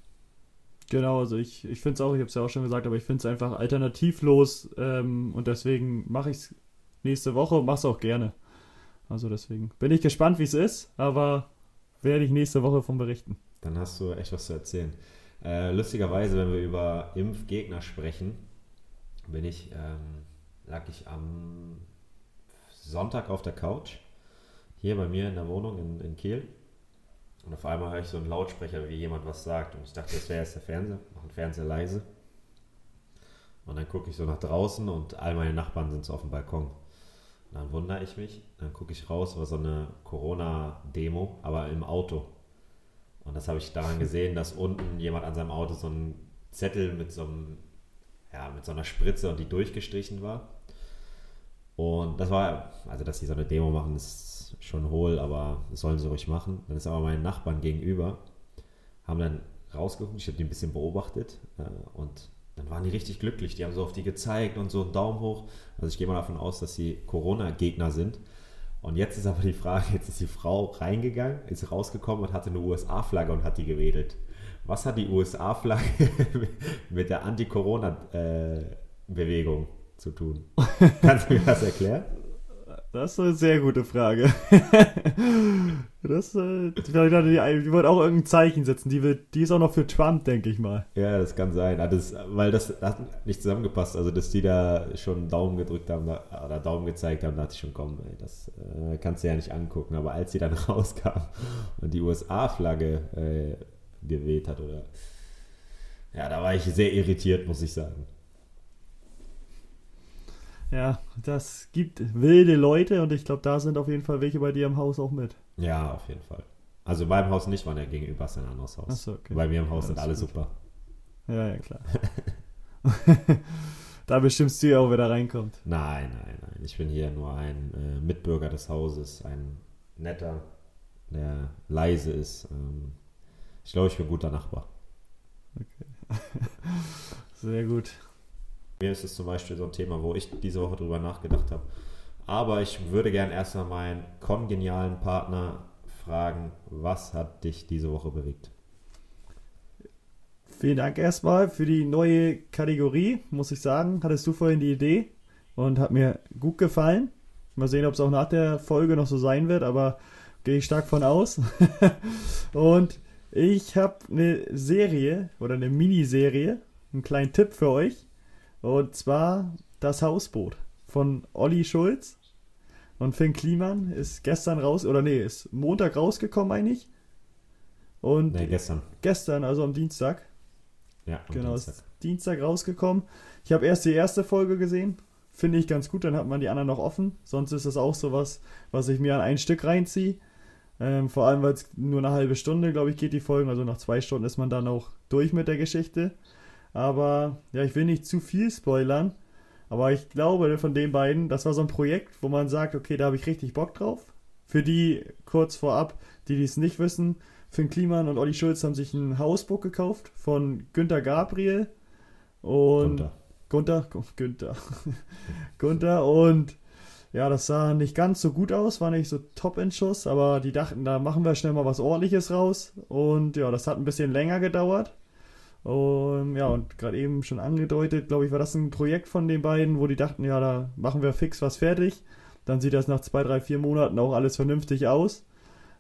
Genau, also ich, ich finde es auch, ich habe es ja auch schon gesagt, aber ich finde es einfach alternativlos ähm, und deswegen mache ich es nächste Woche und mache es auch gerne. Also deswegen bin ich gespannt, wie es ist, aber werde ich nächste Woche von berichten. Dann hast du echt was zu erzählen. Äh, lustigerweise, wenn wir über Impfgegner sprechen, bin ich, ähm, lag ich am Sonntag auf der Couch, hier bei mir in der Wohnung in, in Kiel. Und auf einmal höre ich so einen Lautsprecher, wie jemand was sagt. Und ich dachte, das wäre jetzt der Fernseher, mach den Fernseher leise. Und dann gucke ich so nach draußen und all meine Nachbarn sind so auf dem Balkon. Dann wundere ich mich, dann gucke ich raus, war so eine Corona-Demo, aber im Auto. Und das habe ich daran gesehen, dass unten jemand an seinem Auto so einen Zettel mit so einem, ja, mit so einer Spritze und die durchgestrichen war. Und das war, also dass die so eine Demo machen, ist schon hohl, aber das sollen sie ruhig machen. Dann ist aber meine Nachbarn gegenüber, haben dann rausgeguckt, ich habe die ein bisschen beobachtet äh, und dann waren die richtig glücklich. Die haben so auf die gezeigt und so einen Daumen hoch. Also ich gehe mal davon aus, dass sie Corona-Gegner sind. Und jetzt ist aber die Frage, jetzt ist die Frau reingegangen, ist rausgekommen und hatte eine USA-Flagge und hat die gewedelt. Was hat die USA-Flagge mit der Anti-Corona-Bewegung äh, zu tun? Kannst du mir das erklären? Das ist eine sehr gute Frage. das, äh, die, die wird auch irgendein Zeichen setzen. Die, wird, die ist auch noch für Trump, denke ich mal. Ja, das kann sein. Ah, das, weil das hat nicht zusammengepasst. Also, dass die da schon Daumen gedrückt haben oder Daumen gezeigt haben, dachte ich schon, komm, ey, das äh, kannst du ja nicht angucken. Aber als sie dann rauskam und die USA-Flagge äh, geweht hat, oder. Ja, da war ich sehr irritiert, muss ich sagen. Ja, das gibt wilde Leute und ich glaube, da sind auf jeden Fall welche bei dir im Haus auch mit. Ja, auf jeden Fall. Also meinem Haus nicht, weil ja gegenüber ist ein anderes Haus. Achso, okay. Bei mir im Haus ja, sind alle gut. super. Ja, ja, klar. da bestimmst du ja auch, wer da reinkommt. Nein, nein, nein. Ich bin hier nur ein äh, Mitbürger des Hauses, ein netter, der leise ist. Ähm, ich glaube, ich bin ein guter Nachbar. Okay. Sehr gut. Mir ist es zum Beispiel so ein Thema, wo ich diese Woche drüber nachgedacht habe. Aber ich würde gern erstmal meinen kongenialen Partner fragen, was hat dich diese Woche bewegt? Vielen Dank erstmal für die neue Kategorie, muss ich sagen. Hattest du vorhin die Idee und hat mir gut gefallen. Mal sehen, ob es auch nach der Folge noch so sein wird, aber gehe ich stark von aus. und ich habe eine Serie oder eine Miniserie, einen kleinen Tipp für euch. Und zwar das Hausboot von Olli Schulz und Finn Kliman ist gestern raus, oder nee, ist Montag rausgekommen eigentlich. Und nee, gestern. Gestern, also am Dienstag. Ja, am genau, Dienstag. ist Dienstag rausgekommen. Ich habe erst die erste Folge gesehen. Finde ich ganz gut, dann hat man die anderen noch offen. Sonst ist das auch sowas, was ich mir an ein Stück reinziehe. Ähm, vor allem, weil es nur eine halbe Stunde, glaube ich, geht die Folgen. Also nach zwei Stunden ist man dann auch durch mit der Geschichte. Aber ja, ich will nicht zu viel spoilern. Aber ich glaube, von den beiden, das war so ein Projekt, wo man sagt, okay, da habe ich richtig Bock drauf. Für die kurz vorab, die es nicht wissen, Finn Kliman und Olli Schulz haben sich ein Hausbook gekauft von Günter Gabriel und Gunther, Gunther, Günther, Gunther und ja, das sah nicht ganz so gut aus, war nicht so top in Schuss, aber die dachten, da machen wir schnell mal was ordentliches raus und ja, das hat ein bisschen länger gedauert. Und ja, und gerade eben schon angedeutet, glaube ich, war das ein Projekt von den beiden, wo die dachten, ja, da machen wir fix was fertig. Dann sieht das nach zwei, drei, vier Monaten auch alles vernünftig aus.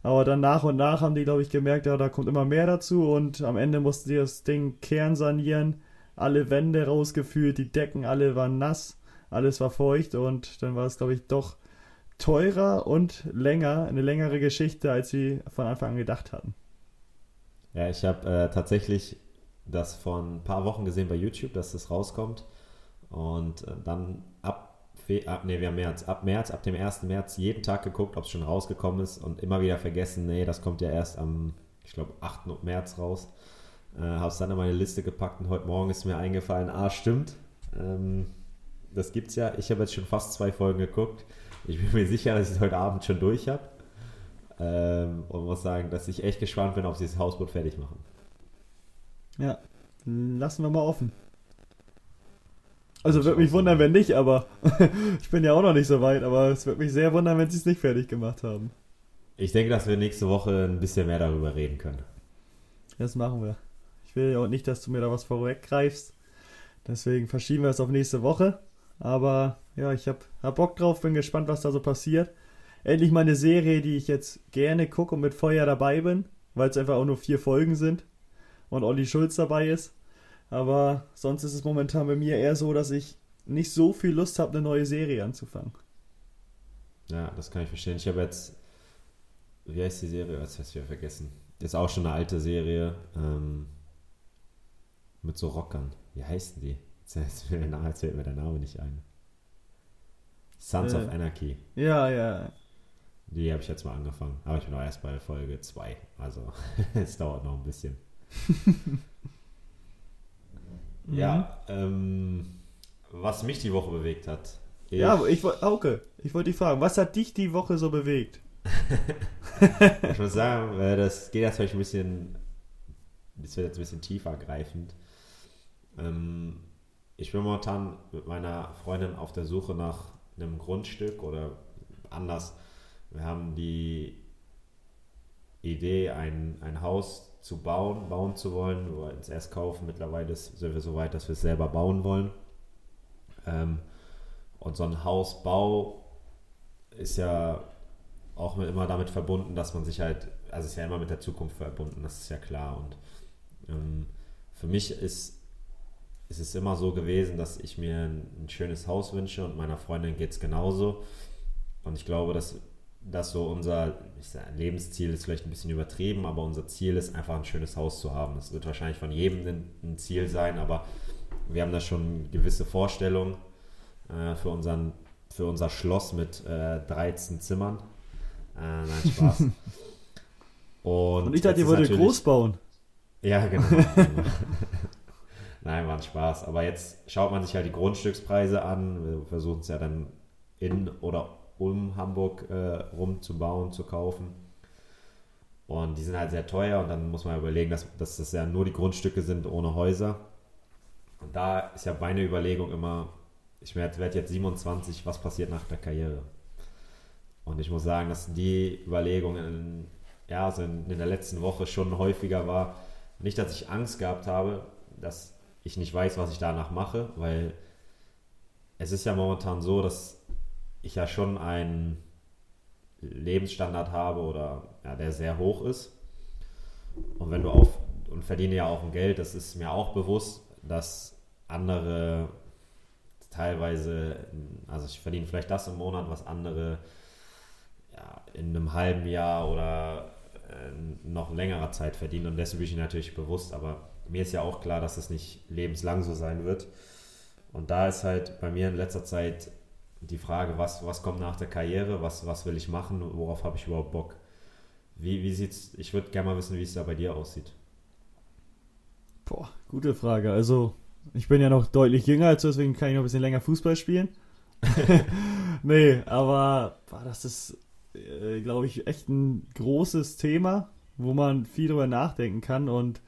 Aber dann nach und nach haben die, glaube ich, gemerkt, ja, da kommt immer mehr dazu und am Ende mussten sie das Ding kernsanieren. Alle Wände rausgefühlt, die Decken alle waren nass, alles war feucht und dann war es, glaube ich, doch teurer und länger, eine längere Geschichte, als sie von Anfang an gedacht hatten. Ja, ich habe äh, tatsächlich das vor ein paar Wochen gesehen bei YouTube, dass das rauskommt. Und äh, dann ab, ab, nee, wir haben März, ab März, ab dem 1. März jeden Tag geguckt, ob es schon rausgekommen ist und immer wieder vergessen, nee, das kommt ja erst am, ich glaube, 8. März raus. Äh, habe es dann in meine Liste gepackt und heute Morgen ist mir eingefallen, ah, stimmt, ähm, das gibt's ja. Ich habe jetzt schon fast zwei Folgen geguckt. Ich bin mir sicher, dass ich es heute Abend schon durch habe. Ähm, und muss sagen, dass ich echt gespannt bin, ob sie das Hausboot fertig machen. Ja, lassen wir mal offen. Also würde mich wundern, wenn nicht, aber ich bin ja auch noch nicht so weit, aber es würde mich sehr wundern, wenn sie es nicht fertig gemacht haben. Ich denke, dass wir nächste Woche ein bisschen mehr darüber reden können. Das machen wir. Ich will ja auch nicht, dass du mir da was vorweggreifst. Deswegen verschieben wir es auf nächste Woche. Aber ja, ich habe hab Bock drauf, bin gespannt, was da so passiert. Endlich mal eine Serie, die ich jetzt gerne gucke und mit Feuer dabei bin, weil es einfach auch nur vier Folgen sind und Olli Schulz dabei ist. Aber sonst ist es momentan bei mir eher so, dass ich nicht so viel Lust habe, eine neue Serie anzufangen. Ja, das kann ich verstehen. Ich habe jetzt, wie heißt die Serie? Das hast du ja vergessen. Das ist auch schon eine alte Serie ähm, mit so Rockern. Wie heißen die? Jetzt fällt mir der Name nicht ein. Sons äh, of Anarchy. Ja, ja. Die habe ich jetzt mal angefangen. Aber ich bin noch erst bei Folge 2. Also es dauert noch ein bisschen. ja, mhm. ähm, was mich die Woche bewegt hat, Ich, ja, ich wollte, Auke, ich wollte dich fragen, was hat dich die Woche so bewegt? ich muss sagen, äh, das geht jetzt vielleicht ein bisschen, das wird jetzt ein bisschen tiefer greifend. Ähm, ich bin momentan mit meiner Freundin auf der Suche nach einem Grundstück oder anders. Wir haben die Idee, ein, ein Haus zu bauen, bauen zu wollen. Wollten es erst kaufen. Mittlerweile sind wir so weit, dass wir es selber bauen wollen. Ähm, und so ein Hausbau ist ja auch immer damit verbunden, dass man sich halt, also ist ja immer mit der Zukunft verbunden, das ist ja klar. Und ähm, für mich ist es ist immer so gewesen, dass ich mir ein, ein schönes Haus wünsche und meiner Freundin geht es genauso. Und ich glaube, dass das so unser sag, Lebensziel ist vielleicht ein bisschen übertrieben, aber unser Ziel ist einfach ein schönes Haus zu haben. Das wird wahrscheinlich von jedem ein, Ziel sein, aber wir haben da schon gewisse Vorstellungen äh, für, unseren, für unser Schloss mit äh, 13 Zimmern. Äh, nein, Spaß. Und, und ich dachte, ihr würdet groß bauen. Ja, genau. Nein, war ein Spaß. Aber jetzt schaut man sich halt die Grundstückspreise an. Wir versuchen es ja dann in oder um Hamburg äh, rumzubauen, zu kaufen. Und die sind halt sehr teuer und dann muss man überlegen, dass, dass das ja nur die Grundstücke sind ohne Häuser. Und da ist ja meine Überlegung immer, ich werde jetzt 27, was passiert nach der Karriere? Und ich muss sagen, dass die Überlegung in, ja, also in, in der letzten Woche schon häufiger war. Nicht, dass ich Angst gehabt habe, dass ich nicht weiß, was ich danach mache, weil es ist ja momentan so, dass ich ja schon einen Lebensstandard habe oder ja, der sehr hoch ist. Und wenn du auf und verdiene ja auch ein Geld, das ist mir auch bewusst, dass andere teilweise, also ich verdiene vielleicht das im Monat, was andere ja, in einem halben Jahr oder äh, noch längerer Zeit verdienen und dessen bin ich natürlich bewusst, aber mir ist ja auch klar, dass es nicht lebenslang so sein wird. Und da ist halt bei mir in letzter Zeit die Frage, was, was kommt nach der Karriere, was, was will ich machen, worauf habe ich überhaupt Bock? Wie, wie sieht's, ich würde gerne mal wissen, wie es da bei dir aussieht. Boah, gute Frage. Also, ich bin ja noch deutlich jünger als du, deswegen kann ich noch ein bisschen länger Fußball spielen. nee, aber boah, das ist, äh, glaube ich, echt ein großes Thema, wo man viel drüber nachdenken kann und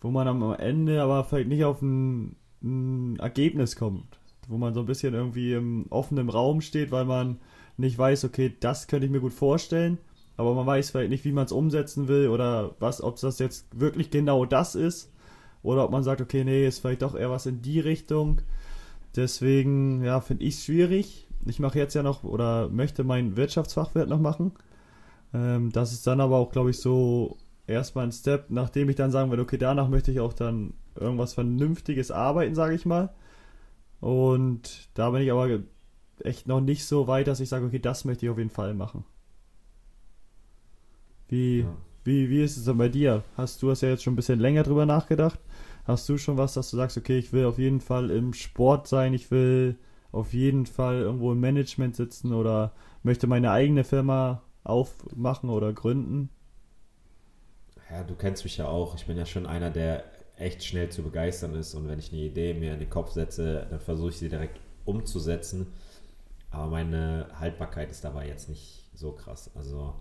wo man am Ende aber vielleicht nicht auf ein, ein Ergebnis kommt, wo man so ein bisschen irgendwie im offenen Raum steht, weil man nicht weiß, okay, das könnte ich mir gut vorstellen, aber man weiß vielleicht nicht, wie man es umsetzen will oder was, ob das jetzt wirklich genau das ist oder ob man sagt, okay, nee, ist vielleicht doch eher was in die Richtung. Deswegen, ja, finde ich es schwierig. Ich mache jetzt ja noch oder möchte meinen Wirtschaftsfachwirt noch machen. Ähm, das ist dann aber auch, glaube ich, so erstmal ein Step, nachdem ich dann sagen würde, okay, danach möchte ich auch dann irgendwas Vernünftiges arbeiten, sage ich mal. Und da bin ich aber echt noch nicht so weit, dass ich sage, okay, das möchte ich auf jeden Fall machen. Wie, ja. wie, wie ist es denn bei dir? Hast du hast ja jetzt schon ein bisschen länger drüber nachgedacht. Hast du schon was, dass du sagst, okay, ich will auf jeden Fall im Sport sein, ich will auf jeden Fall irgendwo im Management sitzen oder möchte meine eigene Firma aufmachen oder gründen? ja, du kennst mich ja auch. Ich bin ja schon einer, der echt schnell zu begeistern ist. Und wenn ich eine Idee mir in den Kopf setze, dann versuche ich sie direkt umzusetzen. Aber meine Haltbarkeit ist dabei jetzt nicht so krass. Also,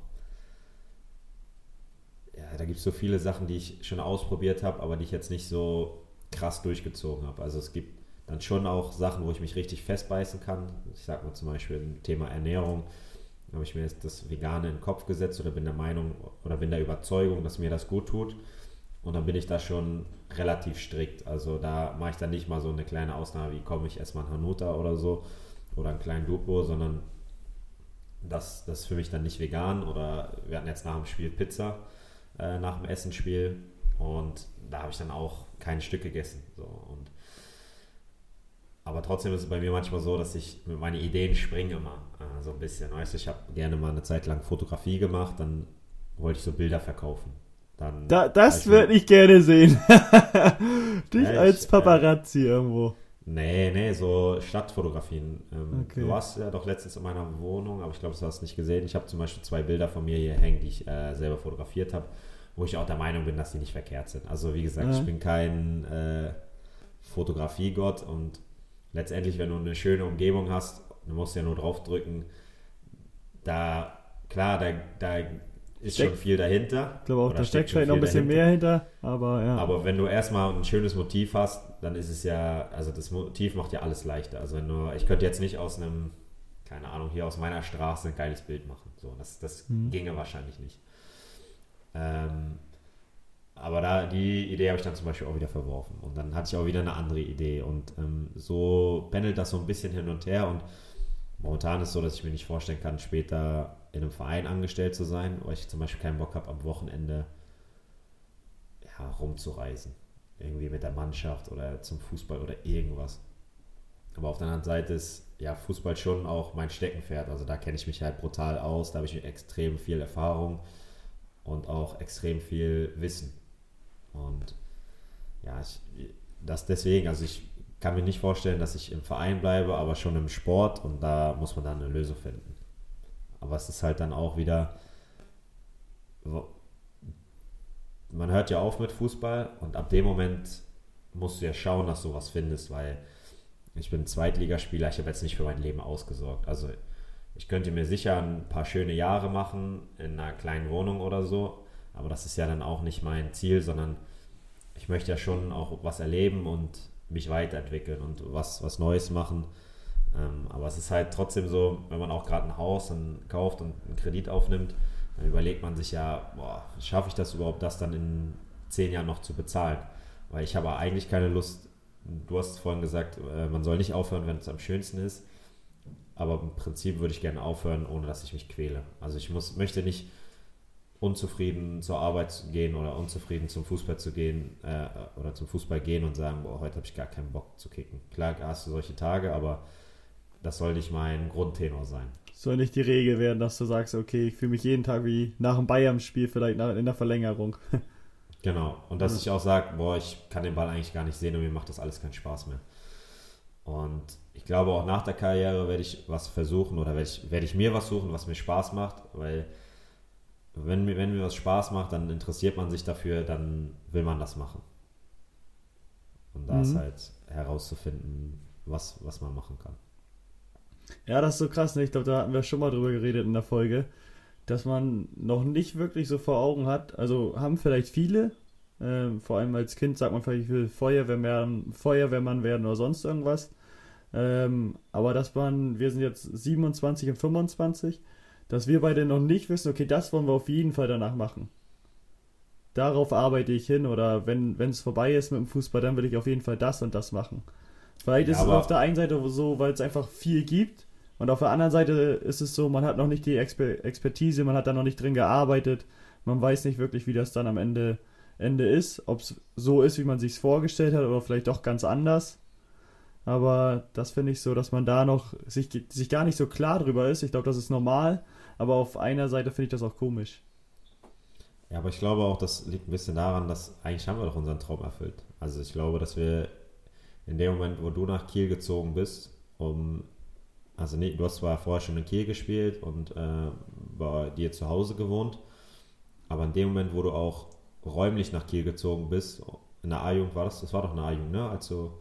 ja, da gibt es so viele Sachen, die ich schon ausprobiert habe, aber die ich jetzt nicht so krass durchgezogen habe. Also es gibt dann schon auch Sachen, wo ich mich richtig festbeißen kann. Ich sage mal zum Beispiel im Thema Ernährung habe ich mir jetzt das Vegane in den Kopf gesetzt oder bin der Meinung oder bin der Überzeugung, dass mir das gut tut. Und dann bin ich da schon relativ strikt. Also da mache ich dann nicht mal so eine kleine Ausnahme, wie komme ich erstmal ein Hanuta oder so oder einen kleinen Dupo, sondern das, das ist für mich dann nicht vegan. Oder wir hatten jetzt nach dem Spiel Pizza, äh, nach dem Essensspiel und da habe ich dann auch kein Stück gegessen. So. Und aber trotzdem ist es bei mir manchmal so, dass ich mit meinen Ideen springe immer äh, so ein bisschen. Weißt du, ich habe gerne mal eine Zeit lang Fotografie gemacht, dann wollte ich so Bilder verkaufen. Dann da, das würde ich gerne sehen. Dich ja, als äh, Paparazzi äh, irgendwo. Nee, nee, so Stadtfotografien. Ähm, okay. Du warst ja doch letztens in meiner Wohnung, aber ich glaube, du hast es nicht gesehen. Ich habe zum Beispiel zwei Bilder von mir hier hängen, die ich äh, selber fotografiert habe, wo ich auch der Meinung bin, dass die nicht verkehrt sind. Also wie gesagt, ja. ich bin kein äh, Fotografiegott und letztendlich, wenn du eine schöne Umgebung hast du musst ja nur draufdrücken. Da, klar, da, da ist Steck- schon viel dahinter. Ich glaube auch, da steckt vielleicht noch ein bisschen dahinter. mehr hinter, aber ja. Aber wenn du erstmal ein schönes Motiv hast, dann ist es ja, also das Motiv macht ja alles leichter. Also wenn du, ich könnte jetzt nicht aus einem, keine Ahnung, hier aus meiner Straße ein geiles Bild machen. So, das, das Mhm. ginge wahrscheinlich nicht. Ähm, aber da, die Idee habe ich dann zum Beispiel auch wieder verworfen. Und dann hatte ich auch wieder eine andere Idee. Und ähm, so pendelt das so ein bisschen hin und her. Und momentan ist es so, dass ich mir nicht vorstellen kann, später in einem Verein angestellt zu sein, weil ich zum Beispiel keinen Bock habe, am Wochenende ja, rumzureisen. Irgendwie mit der Mannschaft oder zum Fußball oder irgendwas. Aber auf der anderen Seite ist ja Fußball schon auch mein Steckenpferd. Also da kenne ich mich halt brutal aus. Da habe ich extrem viel Erfahrung und auch extrem viel Wissen. Und ja, ich, das deswegen, also ich kann mir nicht vorstellen, dass ich im Verein bleibe, aber schon im Sport und da muss man dann eine Lösung finden. Aber es ist halt dann auch wieder, man hört ja auf mit Fußball und ab dem Moment musst du ja schauen, dass du was findest, weil ich bin Zweitligaspieler, ich habe jetzt nicht für mein Leben ausgesorgt. Also ich könnte mir sicher ein paar schöne Jahre machen in einer kleinen Wohnung oder so, aber das ist ja dann auch nicht mein Ziel, sondern ich möchte ja schon auch was erleben und mich weiterentwickeln und was, was Neues machen. Ähm, aber es ist halt trotzdem so, wenn man auch gerade ein Haus dann kauft und einen Kredit aufnimmt, dann überlegt man sich ja, boah, schaffe ich das überhaupt, das dann in zehn Jahren noch zu bezahlen? Weil ich habe eigentlich keine Lust, du hast vorhin gesagt, äh, man soll nicht aufhören, wenn es am schönsten ist. Aber im Prinzip würde ich gerne aufhören, ohne dass ich mich quäle. Also ich muss, möchte nicht unzufrieden zur Arbeit gehen oder unzufrieden zum Fußball zu gehen äh, oder zum Fußball gehen und sagen, boah, heute habe ich gar keinen Bock zu kicken. Klar hast du solche Tage, aber das soll nicht mein Grundtenor sein. Soll nicht die Regel werden, dass du sagst, okay, ich fühle mich jeden Tag wie nach dem Bayern-Spiel, vielleicht nach, in der Verlängerung. Genau. Und dass ich auch sage, boah, ich kann den Ball eigentlich gar nicht sehen und mir macht das alles keinen Spaß mehr. Und ich glaube, auch nach der Karriere werde ich was versuchen oder werde ich, werde ich mir was suchen, was mir Spaß macht, weil wenn mir, wenn mir was Spaß macht, dann interessiert man sich dafür, dann will man das machen. Und da ist Mhm. halt herauszufinden, was, was man machen kann. Ja, das ist so krass, ne? Ich glaube, da hatten wir schon mal drüber geredet in der Folge, dass man noch nicht wirklich so vor Augen hat. Also haben vielleicht viele, ähm, vor allem als Kind sagt man vielleicht, ich will Feuerwehrmann, Feuerwehrmann werden oder sonst irgendwas. Ähm, aber dass man, wir sind jetzt 27 und 25, dass wir beide noch nicht wissen, okay, das wollen wir auf jeden Fall danach machen. Darauf arbeite ich hin oder wenn es vorbei ist mit dem Fußball, dann will ich auf jeden Fall das und das machen. Vielleicht Ja, ist es auf der einen Seite so, weil es einfach viel gibt und auf der anderen Seite ist es so, man hat noch nicht die Exper Expertise, man hat da noch nicht drin gearbeitet, man weiß nicht wirklich, wie das dann am Ende, Ende ist, ob es so ist, wie man sich vorgestellt hat oder vielleicht doch ganz anders. Aber das finde ich so, dass man da noch sich, sich gar nicht so klar drüber ist. Ich glaube, das ist normal, aber auf einer Seite finde ich das auch komisch. Ja, aber ich glaube auch, das liegt ein bisschen daran, dass eigentlich haben wir doch unseren Traum erfüllt. Also ich glaube, dass wir in dem Moment, wo du nach Kiel gezogen bist, um, also nee, du hast zwar vorher schon in Kiel gespielt und äh, bei dir zu Hause gewohnt, aber in dem Moment, wo du auch räumlich nach Kiel gezogen bist, in der A-Jugend war das, das war doch eine A-Jugend, ne? Also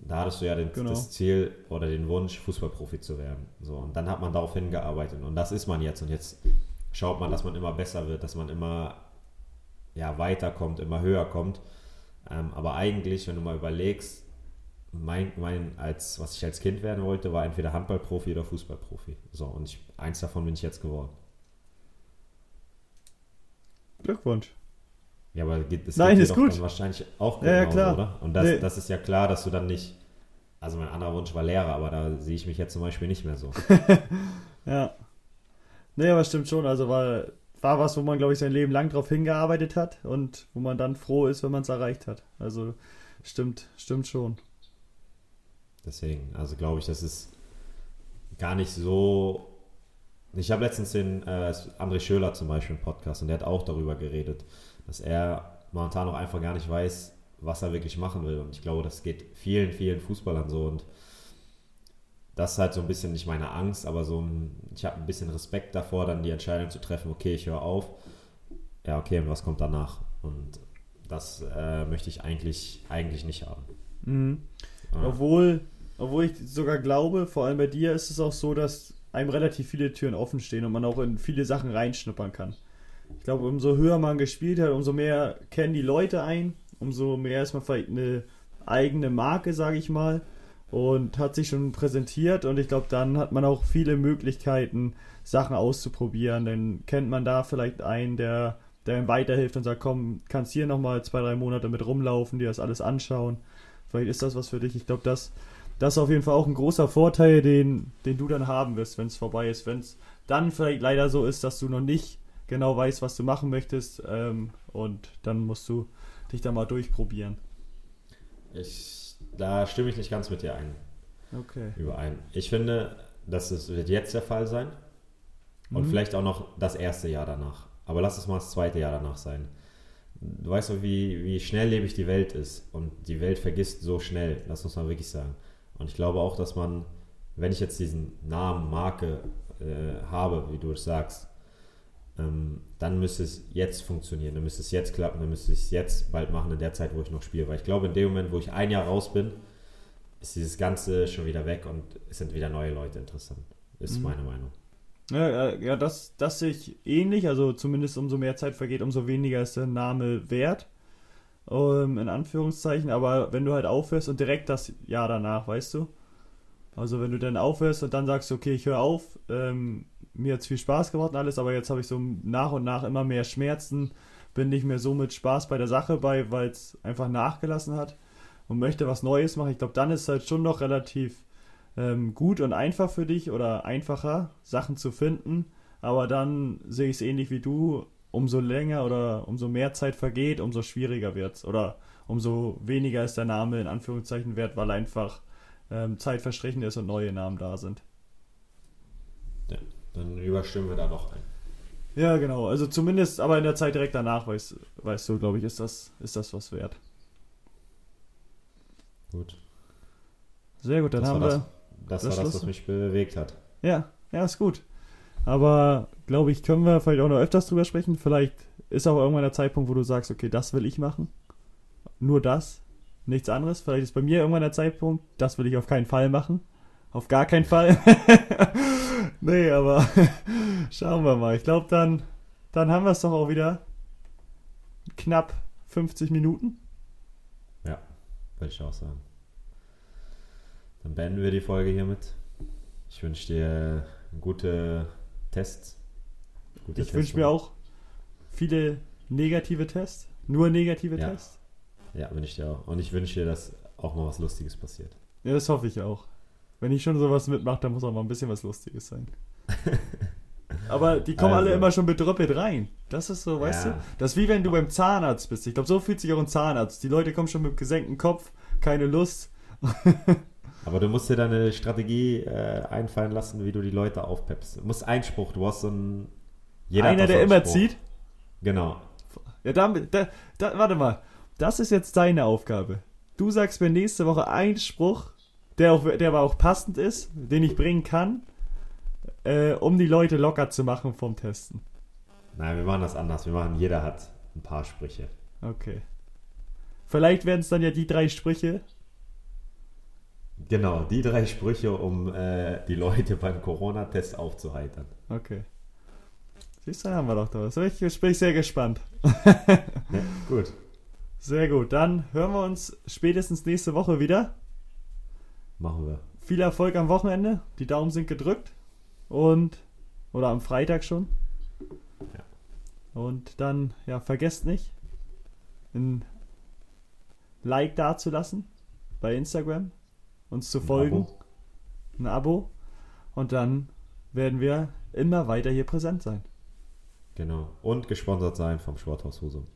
da hattest du ja den, Genau. das Ziel oder den Wunsch, Fußballprofi zu werden. So, und dann hat man darauf hingearbeitet und das ist man jetzt und jetzt schaut man, dass man immer besser wird, dass man immer ja, weiterkommt, immer höher kommt. Ähm, aber eigentlich, wenn du mal überlegst, mein, mein, als, was ich als Kind werden wollte, war entweder Handballprofi oder Fußballprofi. So, und ich, eins davon bin ich jetzt geworden. Glückwunsch. Ja, aber das Nein, ist gut. wahrscheinlich auch Ja, ja, genauso, klar. oder? Und das, Nee. das ist ja klar, dass du dann nicht, also mein anderer Wunsch war Lehrer, aber da sehe ich mich jetzt zum Beispiel nicht mehr so. Ja. Nee, aber stimmt schon. Also war, war was, wo man, glaube ich, sein Leben lang drauf hingearbeitet hat und wo man dann froh ist, wenn man es erreicht hat. Also stimmt, stimmt schon. Deswegen, also glaube ich, das ist gar nicht so. Ich habe letztens den äh, André Schöler zum Beispiel im Podcast und der hat auch darüber geredet, dass er momentan noch einfach gar nicht weiß, was er wirklich machen will. Und ich glaube, das geht vielen, vielen Fußballern so. Und das ist halt so ein bisschen nicht meine Angst, aber so ein, ich habe ein bisschen Respekt davor, dann die Entscheidung zu treffen, okay, ich höre auf. Ja, okay, und was kommt danach? Und das äh, möchte ich eigentlich, eigentlich nicht haben. Mhm. Ja. Obwohl obwohl ich sogar glaube, vor allem bei dir ist es auch so, dass einem relativ viele Türen offen stehen und man auch in viele Sachen reinschnuppern kann. Ich glaube, umso höher man gespielt hat, umso mehr kennen die Leute ein, umso mehr ist man vielleicht eine eigene Marke, sage ich mal, und hat sich schon präsentiert und ich glaube, dann hat man auch viele Möglichkeiten, Sachen auszuprobieren. Dann kennt man da vielleicht einen, der, der ihm weiterhilft und sagt, komm, kannst hier nochmal zwei, drei Monate mit rumlaufen, dir das alles anschauen. Vielleicht ist das was für dich. Ich glaube, das, das ist auf jeden Fall auch ein großer Vorteil, den, den du dann haben wirst, wenn es vorbei ist. Wenn es dann vielleicht leider so ist, dass du noch nicht genau weißt, was du machen möchtest ähm, und dann musst du dich da mal durchprobieren. Ich, da stimme ich nicht ganz mit dir ein. Okay. Überein. Ich finde, dass es wird jetzt der Fall sein. Und Mhm. vielleicht auch noch das erste Jahr danach. Aber lass es mal das zweite Jahr danach sein. Du weißt doch, wie, wie schnelllebig die Welt ist. Und die Welt vergisst so schnell. Das muss man wirklich sagen. Und ich glaube auch, dass man, wenn ich jetzt diesen Namen, Marke äh, habe, wie du es sagst, ähm, dann müsste es jetzt funktionieren. Dann müsste es jetzt klappen. Dann müsste ich es jetzt bald machen, in der Zeit, wo ich noch spiele. Weil ich glaube, in dem Moment, wo ich ein Jahr raus bin, ist dieses Ganze schon wieder weg und es sind wieder neue Leute interessant. Ist Mhm. meine Meinung. Ja, ja, das, das sehe ich ähnlich. Also zumindest umso mehr Zeit vergeht, umso weniger ist der Name wert. Ähm, in Anführungszeichen. Aber wenn du halt aufhörst und direkt das Jahr danach, weißt du? Also wenn du dann aufhörst und dann sagst, okay, ich höre auf, ähm, mir es viel Spaß gemacht und alles, aber jetzt habe ich so nach und nach immer mehr Schmerzen, bin nicht mehr so mit Spaß bei der Sache bei, weil es einfach nachgelassen hat und möchte was Neues machen. Ich glaube, dann ist es halt schon noch relativ ähm, gut und einfach für dich oder einfacher, Sachen zu finden. Aber dann sehe ich es ähnlich wie du. Umso länger oder umso mehr Zeit vergeht, umso schwieriger wird es. Oder umso weniger ist der Name in Anführungszeichen wert, weil einfach ähm, Zeit verstrichen ist und neue Namen da sind. Dann überstimmen wir da doch ein. Ja, genau. Also zumindest, aber in der Zeit direkt danach, weißt, weißt du, glaube ich, ist das, ist das was wert. Gut. Sehr gut, dann Das haben war wir. Das, Das war das, was mich bewegt hat. Ja, ja, ist gut. Aber glaube ich, können wir vielleicht auch noch öfters drüber sprechen. Vielleicht ist auch irgendwann der Zeitpunkt, wo du sagst, okay, das will ich machen. Nur das, nichts anderes. Vielleicht ist bei mir irgendwann der Zeitpunkt, das will ich auf keinen Fall machen. Auf gar keinen Fall. nee, aber schauen wir mal. Ich glaube, dann, dann haben wir es doch auch wieder. Knapp 50 Minuten. Würde ich auch sagen. Dann beenden wir die Folge hiermit. Ich wünsche dir gute Tests. Gute Ich wünsche mir auch viele negative Tests. Nur negative Ja. Tests. Ja, wünsche ich dir auch. Und ich wünsche dir, dass auch mal was Lustiges passiert. Ja, das hoffe ich auch. Wenn ich schon sowas mitmache, dann muss auch mal ein bisschen was Lustiges sein. Aber die kommen alle Also. immer schon bedröppelt rein. Das ist so, weißt Ja. du? Das ist wie wenn du beim Zahnarzt bist. Ich glaube, so fühlt sich auch ein Zahnarzt. Die Leute kommen schon mit gesenktem Kopf, keine Lust. Aber du musst dir deine Strategie äh, einfallen lassen, wie du die Leute aufpeppst. Du musst Einspruch, du hast so einen. jeder Einer, der immer zieht. Genau. Ja, damit, da, da, warte mal. Das ist jetzt deine Aufgabe. Du sagst mir nächste Woche einen Spruch, der, auch, der aber auch passend ist, den ich bringen kann, äh, um die Leute locker zu machen vom Testen. Nein, wir machen das anders. Wir machen, jeder hat ein paar Sprüche. Okay. Vielleicht werden es dann ja die drei Sprüche. Genau, die drei Sprüche, um äh, die Leute beim Corona-Test aufzuheitern. Okay. Siehst du, haben wir doch da was. Ich bin sehr gespannt. Ja, gut. Sehr gut. Dann hören wir uns spätestens nächste Woche wieder. Machen wir. Viel Erfolg am Wochenende. Die Daumen sind gedrückt. Und. Oder am Freitag schon. Ja. Und dann, ja, vergesst nicht, ein Like dazulassen bei Instagram. Uns zu Ein folgen. Abo. Ein Abo. Und dann werden wir immer weiter hier präsent sein. Genau. Und gesponsert sein vom Sporthaus Husum.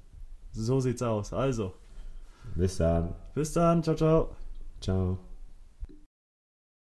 So sieht's aus. Also, Bis dann. bis dann. Ciao, ciao. Ciao.